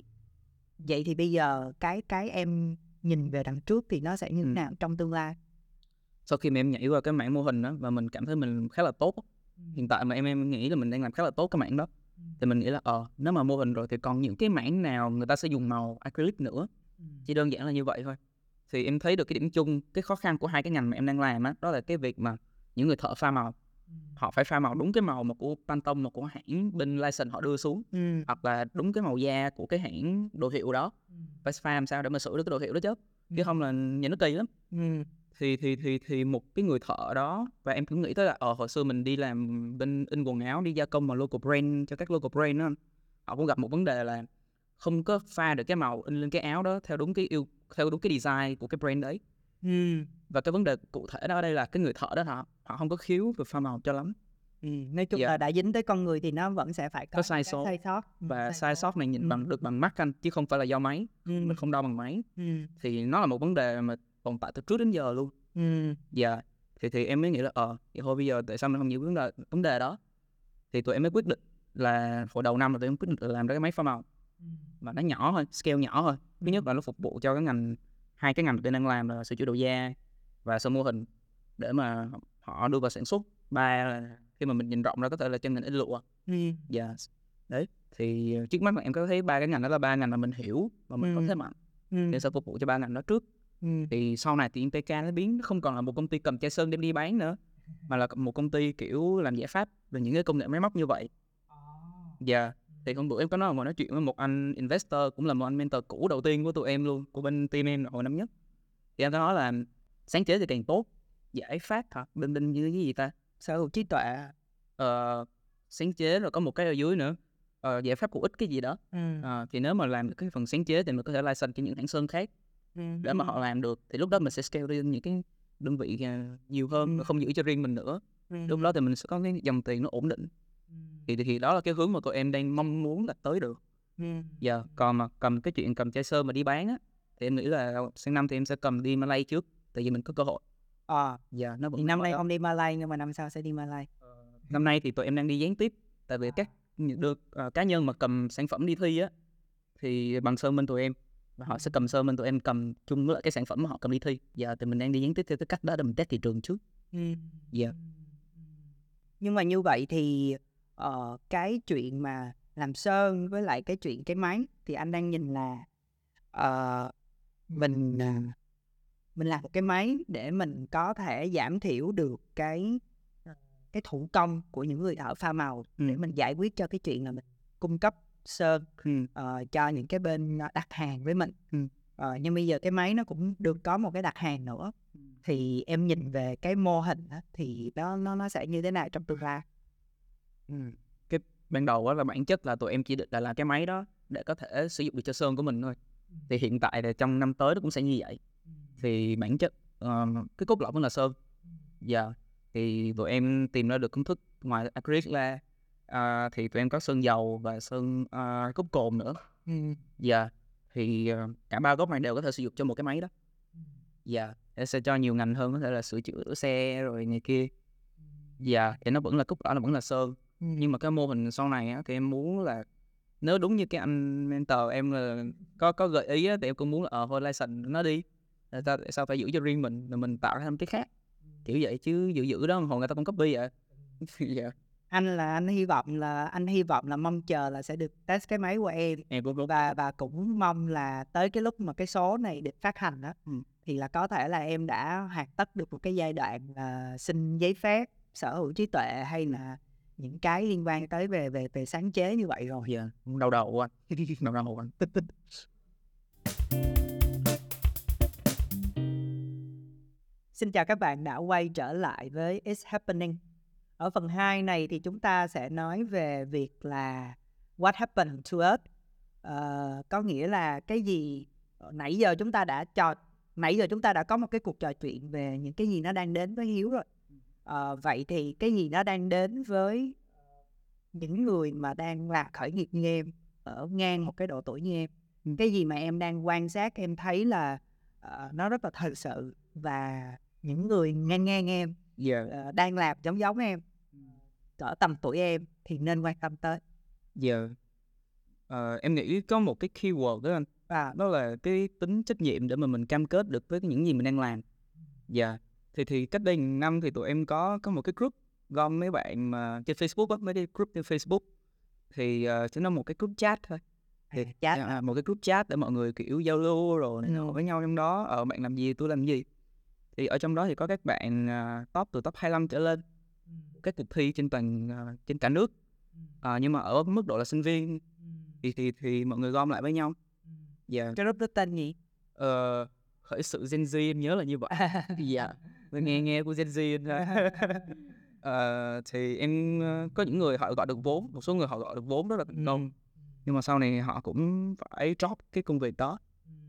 vậy thì bây giờ cái cái em nhìn về đằng trước thì nó sẽ như thế nào trong tương lai? Sau khi mà em nhảy qua cái mảng mô hình đó và mình cảm thấy mình khá là tốt hiện tại mà em em nghĩ là mình đang làm khá là tốt cái mảng đó thì mình nghĩ là ờ nếu mà mô hình rồi thì còn những cái mảng nào người ta sẽ dùng màu acrylic nữa? Chỉ đơn giản là như vậy thôi. Thì em thấy được cái điểm chung cái khó khăn của hai cái ngành mà em đang làm á đó, đó là cái việc mà những người thợ pha màu họ phải pha màu đúng cái màu mà của Pantone mà của hãng bên license họ đưa xuống ừ. hoặc là đúng cái màu da của cái hãng đồ hiệu đó phải pha làm sao để mà sửa được cái đồ hiệu đó chứ Ừ. chứ không là nhìn nó kỳ lắm Ừm. thì thì thì thì một cái người thợ đó và em cũng nghĩ tới là ờ hồi xưa mình đi làm bên in quần áo đi gia công mà local brand cho các local brand đó họ cũng gặp một vấn đề là không có pha được cái màu in lên cái áo đó theo đúng cái yêu theo đúng cái design của cái brand đấy Ừm. và cái vấn đề cụ thể đó ở đây là cái người thợ đó họ họ không có khiếu về pha màu cho lắm Ừm, nói chung Dạ. là đã dính tới con người thì nó vẫn sẽ phải có Có sai sót. sai sót và sai size sót này nhìn Ừm. bằng được bằng mắt anh chứ không phải là do máy Ừm. mình không đo bằng máy Ừm. thì nó là một vấn đề mà tồn tại từ trước đến giờ luôn Ừm. dạ thì thì em mới nghĩ là ờ thì thôi bây giờ tại sao mình không giải quyết vấn đề vấn đề đó thì tụi em mới quyết định là hồi đầu năm là tụi em quyết định là làm ra cái máy pha màu mà nó nhỏ thôi scale nhỏ thôi thứ nhất là nó phục vụ cho cái ngành hai cái ngành tụi em đang làm là sửa chữa đồ da và sơn mô hình để mà họ đưa vào sản xuất. Ba khi mà mình nhìn rộng ra có thể là trên ngành in lụa. Ừm. dạ đấy thì ờ, trước mắt là em có thấy ba cái ngành đó là ba ngành mà mình hiểu và mình có Ừm. thế mạnh Ừm. để sẽ phục vụ cho ba ngành đó trước. Ừm. thì sau này thì MPK nó biến nó không còn là một công ty cầm chai sơn đem đi bán nữa mà là một công ty kiểu làm giải pháp về những cái công nghệ máy móc như vậy. Dạ. Thì hôm bữa em có nói ngồi nói chuyện với một anh investor cũng là một anh mentor cũ đầu tiên của tụi em luôn của bên team em hồi năm nhất. Thì anh có nói là sáng chế thì càng tốt giải pháp hả bên bên như cái gì ta sở hữu trí tuệ ờ, sáng chế rồi có một cái ở dưới nữa ờ, giải pháp hữu ích cái gì đó Ừm. Ờ, thì nếu mà làm được cái phần sáng chế thì mình có thể license cho những hãng sơn khác Ừm. để mà họ làm được thì lúc đó mình sẽ scale lên những cái đơn vị à, nhiều hơn Ừm. không giữ cho riêng mình nữa Ừm. lúc đó thì mình sẽ có cái dòng tiền nó ổn định Ừm. thì thì đó là cái hướng mà tụi em đang mong muốn là tới được Ừm. giờ còn mà cầm cái chuyện cầm chai sơn mà đi bán á thì em nghĩ là sang năm thì em sẽ cầm đi Malay trước tại vì mình có cơ hội Ờ, giờ nó vẫn thì năm nay không đi Malay nhưng mà năm sau sẽ đi Malay. Năm nay thì tụi em đang đi gián tiếp tại vì các những được ờ, cá nhân mà cầm sản phẩm đi thi á thì bằng sơn bên tụi em. Và họ sẽ cầm sơn bên tụi em cầm chung với lại cái sản phẩm mà họ cầm đi thi. Giờ thì mình đang đi gián tiếp theo cái cách đó để mình test thị trường trước. Ừm. Dạ. nhưng mà như vậy thì ờ, cái chuyện mà làm sơn với lại cái chuyện cái máy thì anh đang nhìn là ờ, mình à, mình làm một cái máy để mình có thể giảm thiểu được cái ờ, cái thủ công của những người thợ pha màu để Ừ. mình giải quyết cho cái chuyện là mình cung cấp sơn ừ. ờ, cho những cái bên ờ, đặt hàng với mình Ừ. Ờ, nhưng bây giờ cái máy nó cũng được có một cái đặt hàng nữa thì em nhìn về cái mô hình á, thì nó nó nó sẽ như thế nào trong tương lai Ừ. cái ban đầu á là bản chất là tụi em chỉ định là làm cái máy đó để có thể sử dụng được cho sơn của mình thôi thì hiện tại là trong năm tới nó cũng sẽ như vậy thì bản chất ờ, cái cốt lõi vẫn là sơn dạ. Thì tụi em tìm ra được công thức ngoài acrylic ra à, thì tụi em có sơn dầu và sơn uh, cốt cồn nữa. Dạ. Thì ờ, cả ba gốc này đều có thể sử dụng cho một cái máy đó. Dạ. Để sẽ cho nhiều ngành hơn có thể là sửa chữa xe rồi này kia. Dạ. Thì nó vẫn là cốt lõi là vẫn là sơn nhưng mà cái mô hình sau này á, thì em muốn là nếu đúng như cái anh mentor em là có có gợi ý á, thì em cũng muốn là ờ thôi license nó đi tại sao, tại sao phải giữ cho riêng mình rồi mình tạo ra thêm cái khác? Kiểu vậy chứ giữ giữ đó hồi người ta cũng copy vậy. Dạ. Anh là anh hy vọng là anh hy vọng là mong chờ là sẽ được test cái máy của em. Em cũng cũng và và cũng mong là tới cái lúc mà cái số này được phát hành đó Ừ. thì là có thể là em đã hoàn tất được một cái giai đoạn là xin giấy phép sở hữu trí tuệ hay là những cái liên quan tới về về về sáng chế như vậy rồi. Dạ đau đầu anh đau đầu anh Xin chào các bạn đã quay trở lại với It's Happening. Ở phần 2 này thì chúng ta sẽ nói về việc là what happened to us. Ờ, có nghĩa là cái gì nãy giờ chúng ta đã trò nãy giờ chúng ta đã có một cái cuộc trò chuyện về những cái gì nó đang đến với Hiếu rồi. Ờ, vậy thì cái gì nó đang đến với những người mà đang là khởi nghiệp như em ở ngang một cái độ tuổi như em cái gì mà em đang quan sát em thấy là ờ, nó rất là thật sự và những người ngang ngang em dạ ờ, đang làm giống giống em ở tầm tuổi em thì nên quan tâm tới. Giờ ờ, em nghĩ có một cái keyword đó anh và đó là cái tính trách nhiệm để mà mình cam kết được với những gì mình đang làm. Dạ. Thì thì cách đây năm thì tụi em có có một cái group gom mấy bạn mà trên Facebook á mấy cái group trên Facebook. Thì uh, chỉ nó một cái group chat thôi. Thì chat à, một cái group chat để mọi người kiểu giao lưu rồi này nọ Ừ. với nhau trong đó ở bạn làm gì tôi làm gì thì ở trong đó thì có các bạn à, top từ top 25 trở lên các cuộc thi trên toàn à, trên cả nước. À, nhưng mà ở mức độ là sinh viên thì thì thì mọi người gom lại với nhau. Dạ. Cái group đó tên gì? Ờ, khởi sự Gen Z em nhớ là như vậy. Dạ Tôi nghe nghe của Gen Z. Ờ, thì em ờ, có những người họ gọi được vốn một số người họ gọi được vốn rất là thành công nhưng mà sau này họ cũng phải drop cái công việc đó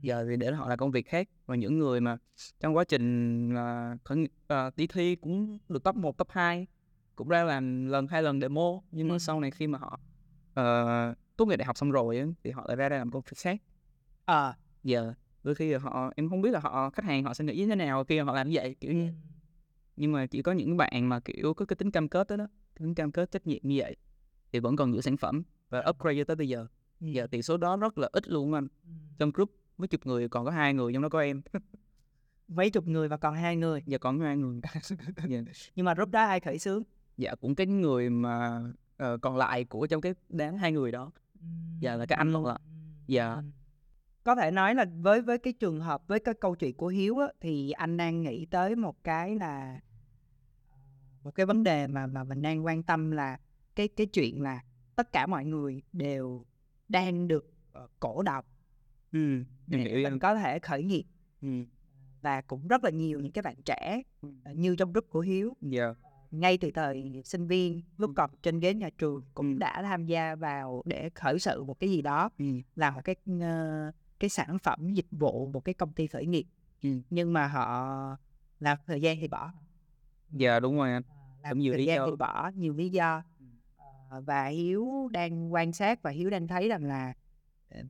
giờ thì để họ làm công việc khác. Và những người mà trong quá trình là khởi ờ, đi thi cũng được top 1, top 2 cũng ra làm lần hai lần demo. Nhưng mà Ừ. sau này khi mà họ ờ, tốt nghiệp đại học xong rồi á, thì họ lại ra đây làm công việc khác. Ờ. Giờ đôi khi là họ em không biết là họ khách hàng họ sẽ nghĩ như thế nào khi mà họ làm như vậy kiểu như nhưng mà chỉ có những bạn mà kiểu có cái tính cam kết đó, đó tính cam kết trách nhiệm như vậy thì vẫn còn giữ sản phẩm và upgrade cho tới bây giờ. Giờ tỷ số đó rất là ít luôn anh. Trong group mấy chục người còn có hai người trong đó có em. Mấy chục người và còn hai người. Giờ còn hai người. Dạ. nhưng mà group đó ai khởi xướng? Dạ cũng cái người mà ờ, còn lại của trong cái đám hai người đó. Dạ, là cái anh luôn ạ. Dạ. Có thể nói là với với cái trường hợp với cái câu chuyện của Hiếu á, thì anh đang nghĩ tới một cái là một cái vấn đề mà mà mình đang quan tâm là cái cái chuyện là tất cả mọi người đều đang được ờ, cổ động ừ mình có thể khởi nghiệp ừ và cũng rất là nhiều những cái bạn trẻ ờ, như trong group của Hiếu. Dạ. Ngay từ thời sinh viên lúc còn trên ghế nhà trường cũng Ừ. đã tham gia vào để khởi sự một cái gì đó ừ làm một cái ờ, cái sản phẩm dịch vụ một cái công ty khởi nghiệp. Ừ. nhưng mà họ làm thời gian thì bỏ. Dạ đúng rồi anh. Làm Cũng nhiều thời lý gian do. thì bỏ nhiều lý do. Ờ, và hiếu đang quan sát và hiếu đang thấy rằng là ờ,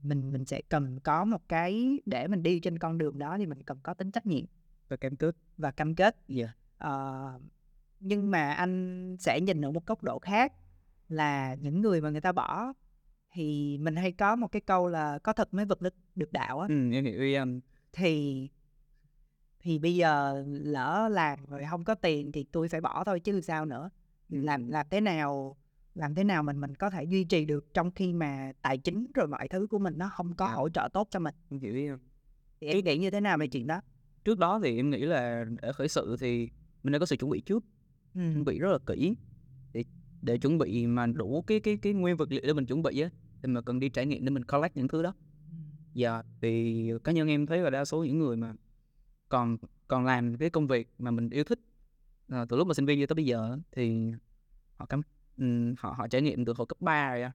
mình mình sẽ cần có một cái để mình đi trên con đường đó thì mình cần có tính trách nhiệm và cam kết. và cam kết. Dạ. Ờ, nhưng mà anh sẽ nhìn ở một góc độ khác là những người mà người ta bỏ thì mình hay có một cái câu là có thật mới vực được, được đạo á ừ em hiểu ý anh. Thì thì bây giờ lỡ làm rồi không có tiền thì tôi phải bỏ thôi chứ sao nữa. Làm làm thế nào làm thế nào mình mình có thể duy trì được trong khi mà tài chính rồi mọi thứ của mình nó không có hỗ trợ tốt cho mình? Em hiểu ý thì em nghĩ như thế nào về chuyện đó? trước đó thì em nghĩ là để khởi sự thì mình đã có sự chuẩn bị trước chuẩn bị rất là kỹ. Để để chuẩn bị mà đủ cái cái cái nguyên vật liệu để mình chuẩn bị á thì mà cần đi trải nghiệm để mình collect những thứ đó. Dạ thì cá nhân em thấy là đa số những người mà còn còn làm cái công việc mà mình yêu thích à, từ lúc mà sinh viên cho tới bây giờ thì họ cảm họ họ trải nghiệm từ hồi cấp 3 rồi á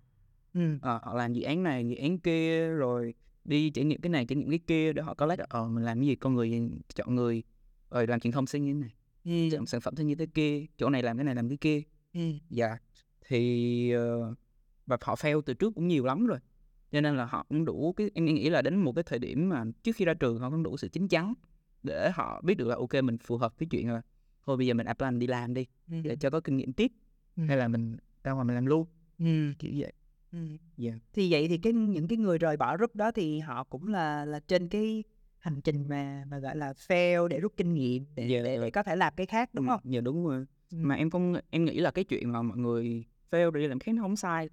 ừ. Ờ, họ làm dự án này dự án kia rồi đi trải nghiệm cái này trải nghiệm cái kia để họ có lách ờ mình làm cái gì con người chọn người rồi làm truyền thông sẽ như thế này Ừ. chọn sản phẩm sẽ như thế kia chỗ này làm cái này làm cái kia Ừ. dạ thì ờ, và họ fail từ trước cũng nhiều lắm rồi cho nên là họ cũng đủ cái em nghĩ là đến một cái thời điểm mà trước khi ra trường họ cũng đủ sự chín chắn để họ biết được là ok mình phù hợp với chuyện là thôi bây giờ mình apply mình đi làm đi Ừ. để cho có kinh nghiệm tiếp Ừ. hay là mình ra ngoài mình làm luôn Ừ. kiểu vậy Ừ. Dạ. Thì vậy thì cái những cái người rời bỏ group đó thì họ cũng là là trên cái hành trình mà mà gọi là fail để rút kinh nghiệm để, Dạ, để, để có thể làm cái khác đúng không? dạ đúng rồi Ừ. mà em không em nghĩ là cái chuyện mà mọi người fail để làm khác nó không sai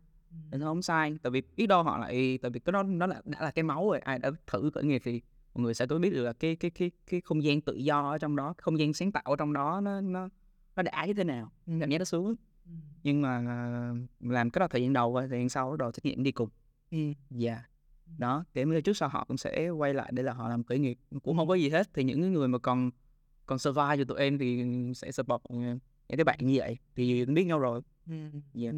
Ừ. nó không sai tại vì biết đâu họ lại tại vì cái đó nó là, đã là cái máu rồi ai đã thử khởi nghiệp thì mọi người sẽ có biết được là cái cái cái cái không gian tự do ở trong đó không gian sáng tạo ở trong đó nó nó nó đã như thế nào Ừ. cảm giác nó sướng Ừ. nhưng mà à, làm cái đó thời gian đầu và thời gian sau đầu trách nhiệm đi cùng dạ đó để mới trước sau họ cũng sẽ quay lại để là họ làm khởi nghiệp cũng không có gì hết thì những người mà còn còn survive cho tụi em thì sẽ support ừ, những cái bạn như vậy thì biết nhau rồi Ừ. Dạ.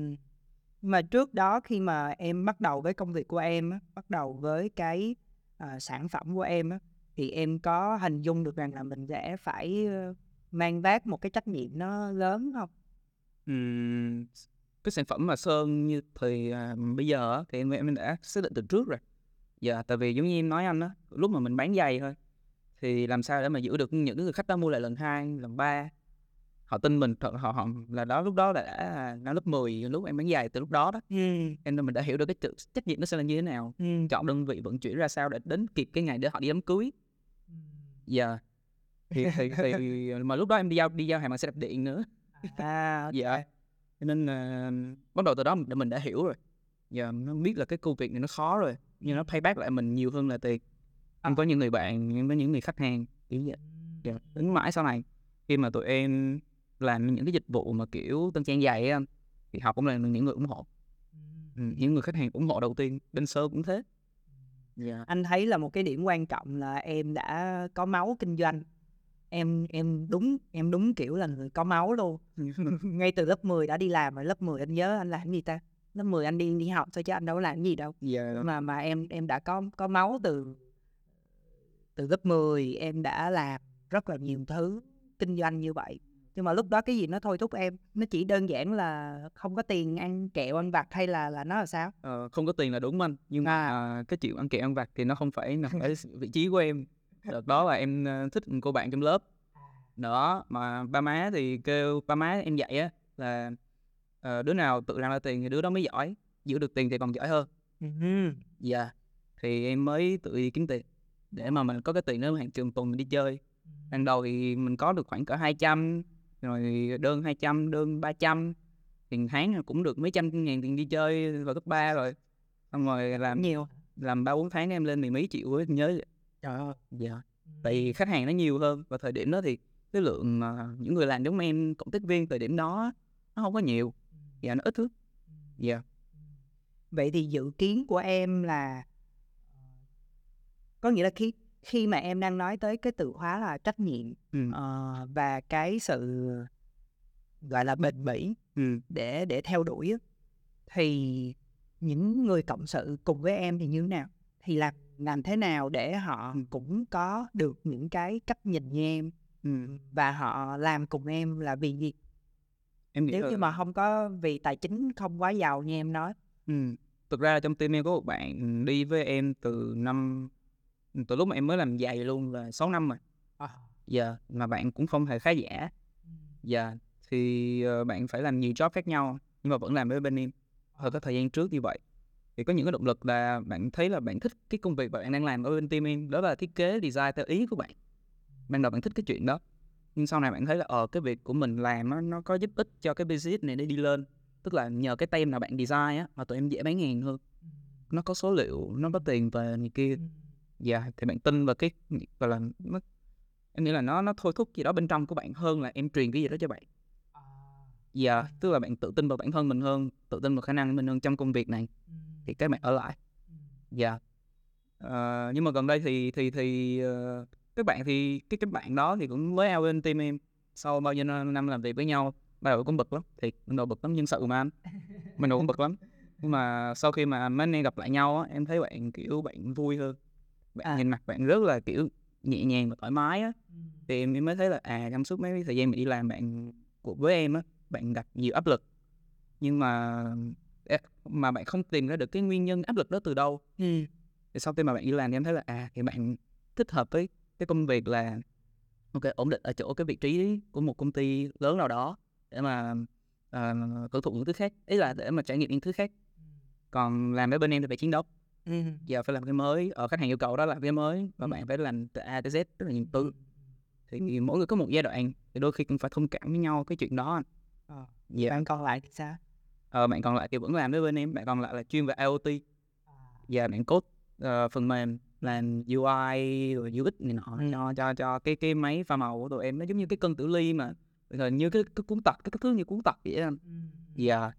Mà trước đó khi mà em bắt đầu với công việc của em á, bắt đầu với cái à, sản phẩm của em á, thì em có hình dung được rằng là mình sẽ phải ờ, mang vác một cái trách nhiệm nó lớn không? Cái sản phẩm mà sơn như thì à, bây giờ thì em em đã xác định từ trước rồi. Dạ tại vì giống như em nói anh á lúc mà mình bán giày thôi thì làm sao để mà giữ được những cái người khách đó mua lại lần hai lần ba? Họ tin mình thật họ, họ là đó lúc đó đã là năm lớp 10 lúc em bán giày từ lúc đó đó. Ừ. em mình đã hiểu được cái trách nhiệm nó sẽ là như thế nào. Ừ. chọn đơn vị vận chuyển ra sao để đến kịp cái ngày để họ đi đám cưới. Dạ. Thì, thì, thì mà lúc đó em đi giao đi giao hàng bằng xe đạp điện nữa À, dạ. Cho nên là bắt đầu từ đó mình, đã hiểu rồi. Giờ nó biết là cái công việc này nó khó rồi nhưng nó payback lại mình nhiều hơn là tiền. Em có những người bạn em có những người khách hàng kiểu vậy. Dạ. đến mãi sau này. Khi mà tụi em làm những cái dịch vụ mà kiểu tân trang á anh thì họ cũng là những người ủng hộ. Ừ, những người khách hàng ủng hộ đầu tiên bên sơ cũng thế. Dạ. Anh thấy là một cái điểm quan trọng là em đã có máu kinh doanh. Em em đúng em đúng kiểu là người có máu luôn. Ngay từ lớp 10 đã đi làm rồi, lớp 10 anh nhớ anh làm gì ta? Lớp 10 anh đi đi học thôi chứ anh đâu làm gì đâu. Dạ. Mà mà em em đã có có máu từ từ lớp 10 em đã làm rất là nhiều thứ kinh doanh như vậy. Nhưng mà lúc đó cái gì nó thôi thúc em, nó chỉ đơn giản là không có tiền ăn kẹo ăn vặt hay là là nó là sao? Ờ, không có tiền là đúng anh, nhưng mà À. cái chuyện ăn kẹo ăn vặt thì nó không phải nằm ở vị trí của em. Đợt đó là em, ơ, thích một cô bạn trong lớp. Đó, mà ba má thì kêu ba má em dạy á là, ờ, đứa nào tự làm ra tiền thì đứa đó mới giỏi, giữ được tiền thì còn giỏi hơn. Dạ, thì em mới tự đi kiếm tiền để mà mình có cái tiền đó hàng trường tuần mình đi chơi. Ban đầu thì mình có được khoảng cỡ 200, rồi đơn 200, đơn 300, tiền tháng cũng được mấy trăm ngàn tiền đi chơi vào cấp 3 rồi. Xong rồi làm Nhiều. làm 3, 4 tháng em lên mười mấy triệu em nhớ. Trời ơi! Dạ, tại vì khách hàng nó nhiều hơn và thời điểm đó thì cái lượng mà những người làm giống em, cộng tác viên thời điểm đó nó hông có nhiều, dạ, nó ít lắm. Dạ. Vậy thì dự kiến của em là có nghĩa là khi khi mà em đang nói tới cái từ khóa là trách nhiệm, Ừm. ờ, và cái sự, gọi là, bền bỉ Ừm. để để theo đuổi á, thì những người cộng sự cùng với em thì như thế nào? Thì làm làm thế nào để họ cũng có được những cái cách nhìn như em, và họ làm cùng em là vì gì? Em nghĩ Nếu là như mà hông có vì tài chính không quá giàu như em nói. Ừm, thực ra trong team em có một bạn đi với em từ năm từ lúc mà em mới làm giày luôn là 6 năm rồi. Ờ. Dạ, mà bạn cũng không hề khá giả. Dạ, thì, ờ, bạn phải làm nhiều job khác nhau nhưng mà vẫn làm với bên em ở cái thời gian trước như vậy. Thì có những cái động lực là bạn thấy là bạn thích cái công việc bạn đang làm ở bên team em, đó là thiết kế design theo ý của bạn. Ban đầu bạn thích cái chuyện đó, nhưng sau này bạn thấy là, ờ, cái việc của mình làm á, nó có giúp ích cho cái business này để đi lên. Tức là nhờ cái tem nào bạn design á, mà tụi em dễ bán hàng hơn. Nó có số liệu, nó có tiền về này kia. Dạ, thì bạn tin vào cái, gọi là, nó em nghĩ là nó nó thôi thúc gì đó bên trong của bạn hơn là em truyền cái gì đó cho bạn. Dạ, tức là bạn tự tin vào bản thân mình hơn, tự tin vào khả năng mình hơn trong công việc này, thì các bạn ở lại. Dạ. Ờ, nhưng mà gần đây thì thì thì, ờ, các bạn thì cái cái bạn đó thì cũng mới out bên team em, sau bao nhiêu năm làm việc với nhau, ban đầu cũng bực lắm, thiệt, ban đầu bực lắm nhân sự mà anh, ban đầu cũng bực lắm. Nhưng mà sau khi mà mấy anh em gặp lại nhau á, em thấy bạn, kiểu, bạn vui hơn, bạn À. nhìn mặt bạn rất là, kiểu, nhẹ nhàng và thoải mái á. Thì em em mới thấy là, à, trong suốt mấy thời gian mình đi làm bạn của với em á, bạn gặp nhiều áp lực, nhưng mà mà bạn không tìm ra được cái nguyên nhân áp lực đó từ đâu. Ừm. Thì sau khi mà bạn đi làm thì em thấy là, à, thì bạn thích hợp với cái công việc là, kê, ổn định ở chỗ cái vị trí của một công ty lớn nào đó để mà, ờ, hưởng thụ những thứ khác, ý là để mà trải nghiệm những thứ khác. Còn làm ở bên em thì phải chiến đấu. Ừm. Giờ phải làm cái mới, ờ, khách hàng yêu cầu đó là cái mới và Ừm. bạn phải làm từ A tới Z rất là nhiều thứ. Thì mỗi người có một giai đoạn, thì đôi khi cũng phải thông cảm với nhau cái chuyện đó anh. Ờ, Dạ. bạn còn lại thì sao? Ờ, bạn còn lại thì vẫn làm với bên em, bạn còn lại là chuyên về IoT. Và bạn code, ờ, phần mềm, làm UI rồi UX này nọ Ừm. cho cho cho cái cái máy pha màu của tụi em, nó giống như cái cân tiểu ly mà hình như cái cái cuốn tập, cái thước như cuốn tập vậy anh. Dạ.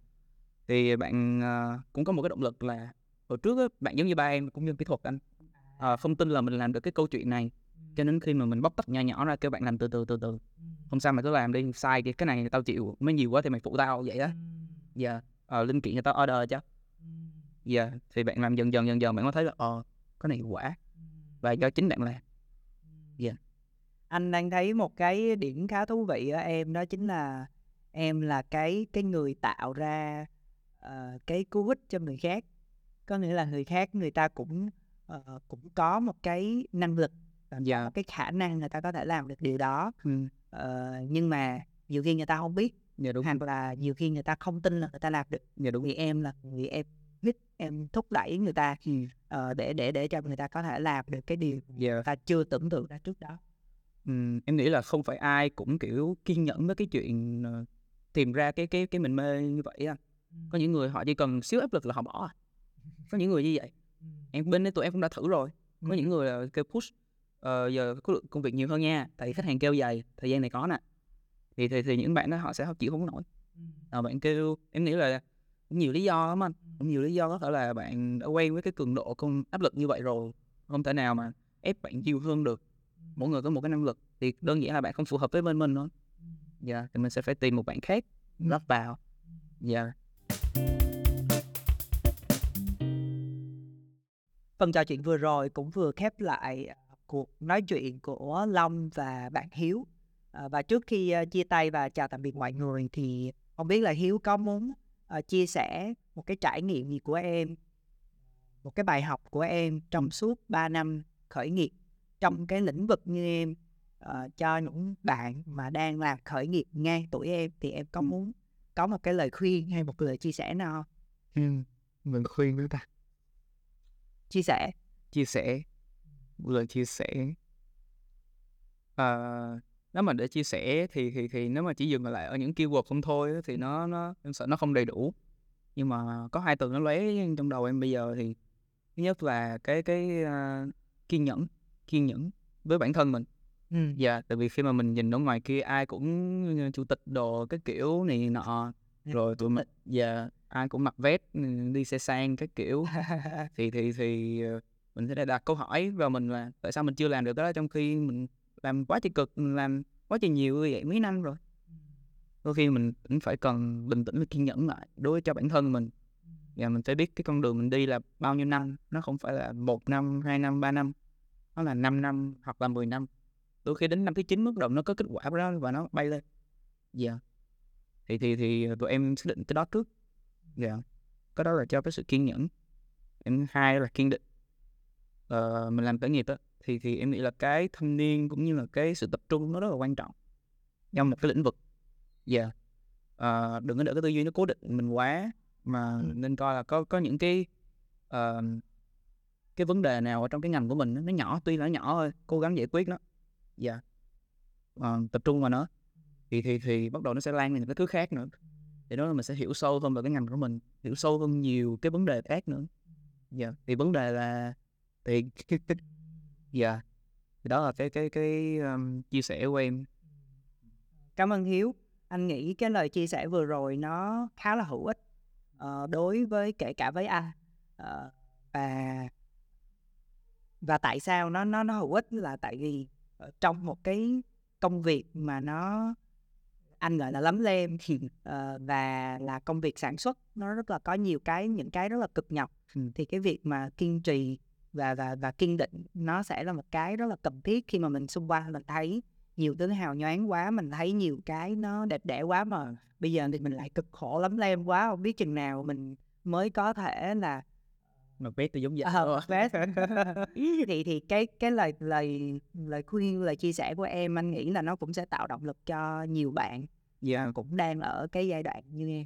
Thì bạn, ờ, cũng có một cái động lực là hồi trước á, bạn giống như ba em cũng dân kỹ thuật anh, ờ, không tin là mình làm được cái câu chuyện này, cho đến khi mà mình bóc tách nhỏ nhỏ ra kêu bạn làm từ từ, từ từ, không sao mày cứ làm đi, sai thì cái này tao chịu, mới nhiều quá thì mày phụ tao vậy á. Dạ, ờ, linh kiện người ta order cho. Dạ, thì bạn làm dần dần, dần dần bạn mới thấy là, ờ, cái này quả và do chính bạn làm. Dạ. Anh đang thấy một cái điểm khá thú vị ở em đó chính là em là cái cái người tạo ra, ờ, cái cú hích cho người khác. Có nghĩa là người khác người ta cũng, ờ, cũng có một cái năng lực và có Dạ. cái khả năng người ta có thể làm được điều đó. Ừm. Ờ, nhưng mà nhiều khi người ta hông biết, Dạ, đúng. hoặc là nhiều khi người ta không tin là người ta làm được. Dạ, đúng. Thì em là người em hích, em thúc đẩy người ta, Ừm. ờ, để để để cho người ta có thể làm được cái điều Dạ. người ta chưa tưởng tượng ra trước đó. Ừm, em nghĩ là không phải ai cũng, kiểu, kiên nhẫn với cái chuyện, ờ, tìm ra cái cái cái mình mê như vậy anh. Có những người họ chỉ cần xíu áp lực là họ bỏ à. Có những người như vậy. Em bên đây tụi em cũng đã thử rồi, có Ừm. những người là kêu push, ờ, giờ khối lượng công việc nhiều hơn nha, tại vì khách hàng kêu vầy, thời gian này có nè. Thì thì thì những bạn đó họ sẽ chịu hông có nổi. Ờ, bạn kêu em nghĩ là, nhiều lý do lắm anh cũng nhiều lý do có thể là bạn đã quen với cái cường độ công áp lực như vậy rồi không thể nào mà ép bạn nhiều hơn được. Mỗi người có một cái năng lực thì đơn giản là bạn không phù hợp với bên mình thôi. Dạ yeah, thì mình sẽ phải tìm một bạn khác lắp vào. Dạ. Yeah. phần trò chuyện vừa rồi cũng vừa khép lại à, cuộc nói chuyện của Long và bạn Hiếu à, và trước khi uh, chia tay và chào tạm biệt mọi người thì không biết là Hiếu có muốn uh, chia sẻ một cái trải nghiệm gì của em một cái bài học của em trong suốt 3 năm khởi nghiệp trong cái lĩnh vực như em? Uh, cho những bạn mà đang làm khởi nghiệp ngang tuổi em thì em có muốn có một cái lời khuyên hay một lời chia sẻ nào? Không? Ừ, mình khuyên với ta. Chia sẻ. Chia sẻ một lời chia sẻ. À, nếu mà để chia sẻ thì thì thì nếu mà chỉ dừng lại ở những keyword không thôi thì nó nó em sợ nó không đầy đủ. Nhưng mà có hai từ nó lóe trong đầu em bây giờ thì thứ nhất là cái cái uh, kiên nhẫn kiên nhẫn với bản thân mình. Ừ. dạ tại vì khi mà mình nhìn ở ngoài kia ai cũng chủ tịch đồ cái kiểu này nọ rồi tụi mình dạ ai cũng mặc vest ừ, đi xe sang cái kiểu. Thì thì thì ờ, mình sẽ đặt câu hỏi vào mình là tại sao mình chưa làm được đó trong khi mình làm quá chi cực làm quá chi nhiều vậy mấy năm rồi. Đôi khi mình cũng phải cần bình tĩnh và kiên nhẫn lại đối với cho bản thân mình. Và mình phải biết cái con đường mình đi là bao nhiêu năm nó không phải là một năm hai năm ba năm nó là 5 năm hoặc là 10 năm. Đôi khi đến năm thứ chín bắt đầu nó có kết quả đó và nó bay lên. Dạ. Yeah. thì thì thì tụi em xác định cái đó trước. Dạ. Yeah. cái đó là cho cái sự kiên nhẫn. Em hai là kiên định. Uh, mình làm khởi nghiệp á thì thì em nghĩ là cái thâm niên cũng như là cái sự tập trung nó rất là quan trọng trong một cái lĩnh vực dạ yeah. uh, đừng có để cái tư duy nó cố định mình quá mà ừ. nên coi là có có những cái uh, cái vấn đề nào ở trong cái ngành của mình nó nhỏ tuy là nhỏ thôi cố gắng giải quyết nó dạ yeah. uh, tập trung vào nó thì thì thì bắt đầu nó sẽ lan lên cái thứ khác nữa thì đó là mình sẽ hiểu sâu hơn vào cái ngành của mình hiểu sâu hơn nhiều cái vấn đề khác nữa dạ yeah. thì vấn đề là tiền dạ yeah. thì đó là cái cái cái um, chia sẻ của em cảm ơn hiếu anh nghĩ cái lời chia sẻ vừa rồi nó khá là hữu ích uh, đối với kể cả với anh uh, và và tại sao nó nó nó hữu ích là tại vì trong một cái công việc mà nó anh gọi là lắm lem uh, và là công việc sản xuất nó rất là có nhiều cái những cái rất là cực nhọc ừ. thì cái việc mà kiên trì và và và kiên định nó sẽ là một cái rất là cần thiết khi mà mình xung quanh mình thấy nhiều thứ hào nhoáng quá mình thấy nhiều cái nó đẹp đẽ quá mà bây giờ thì mình lại cực khổ lắm lem quá không biết chừng nào mình mới có thể là mặc vest thì giống vậy ờ, thì thì cái cái lời lời lời khuyên lời chia sẻ của em anh nghĩ là nó cũng sẽ tạo động lực cho nhiều bạn yeah. Dạ. cũng đang ở cái giai đoạn như em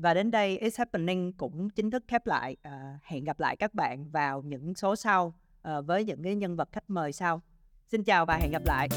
và đến đây It's Happening cũng chính thức khép lại. À, hẹn gặp lại các bạn vào những số sau à, với những cái nhân vật khách mời sau. Xin chào và hẹn gặp lại.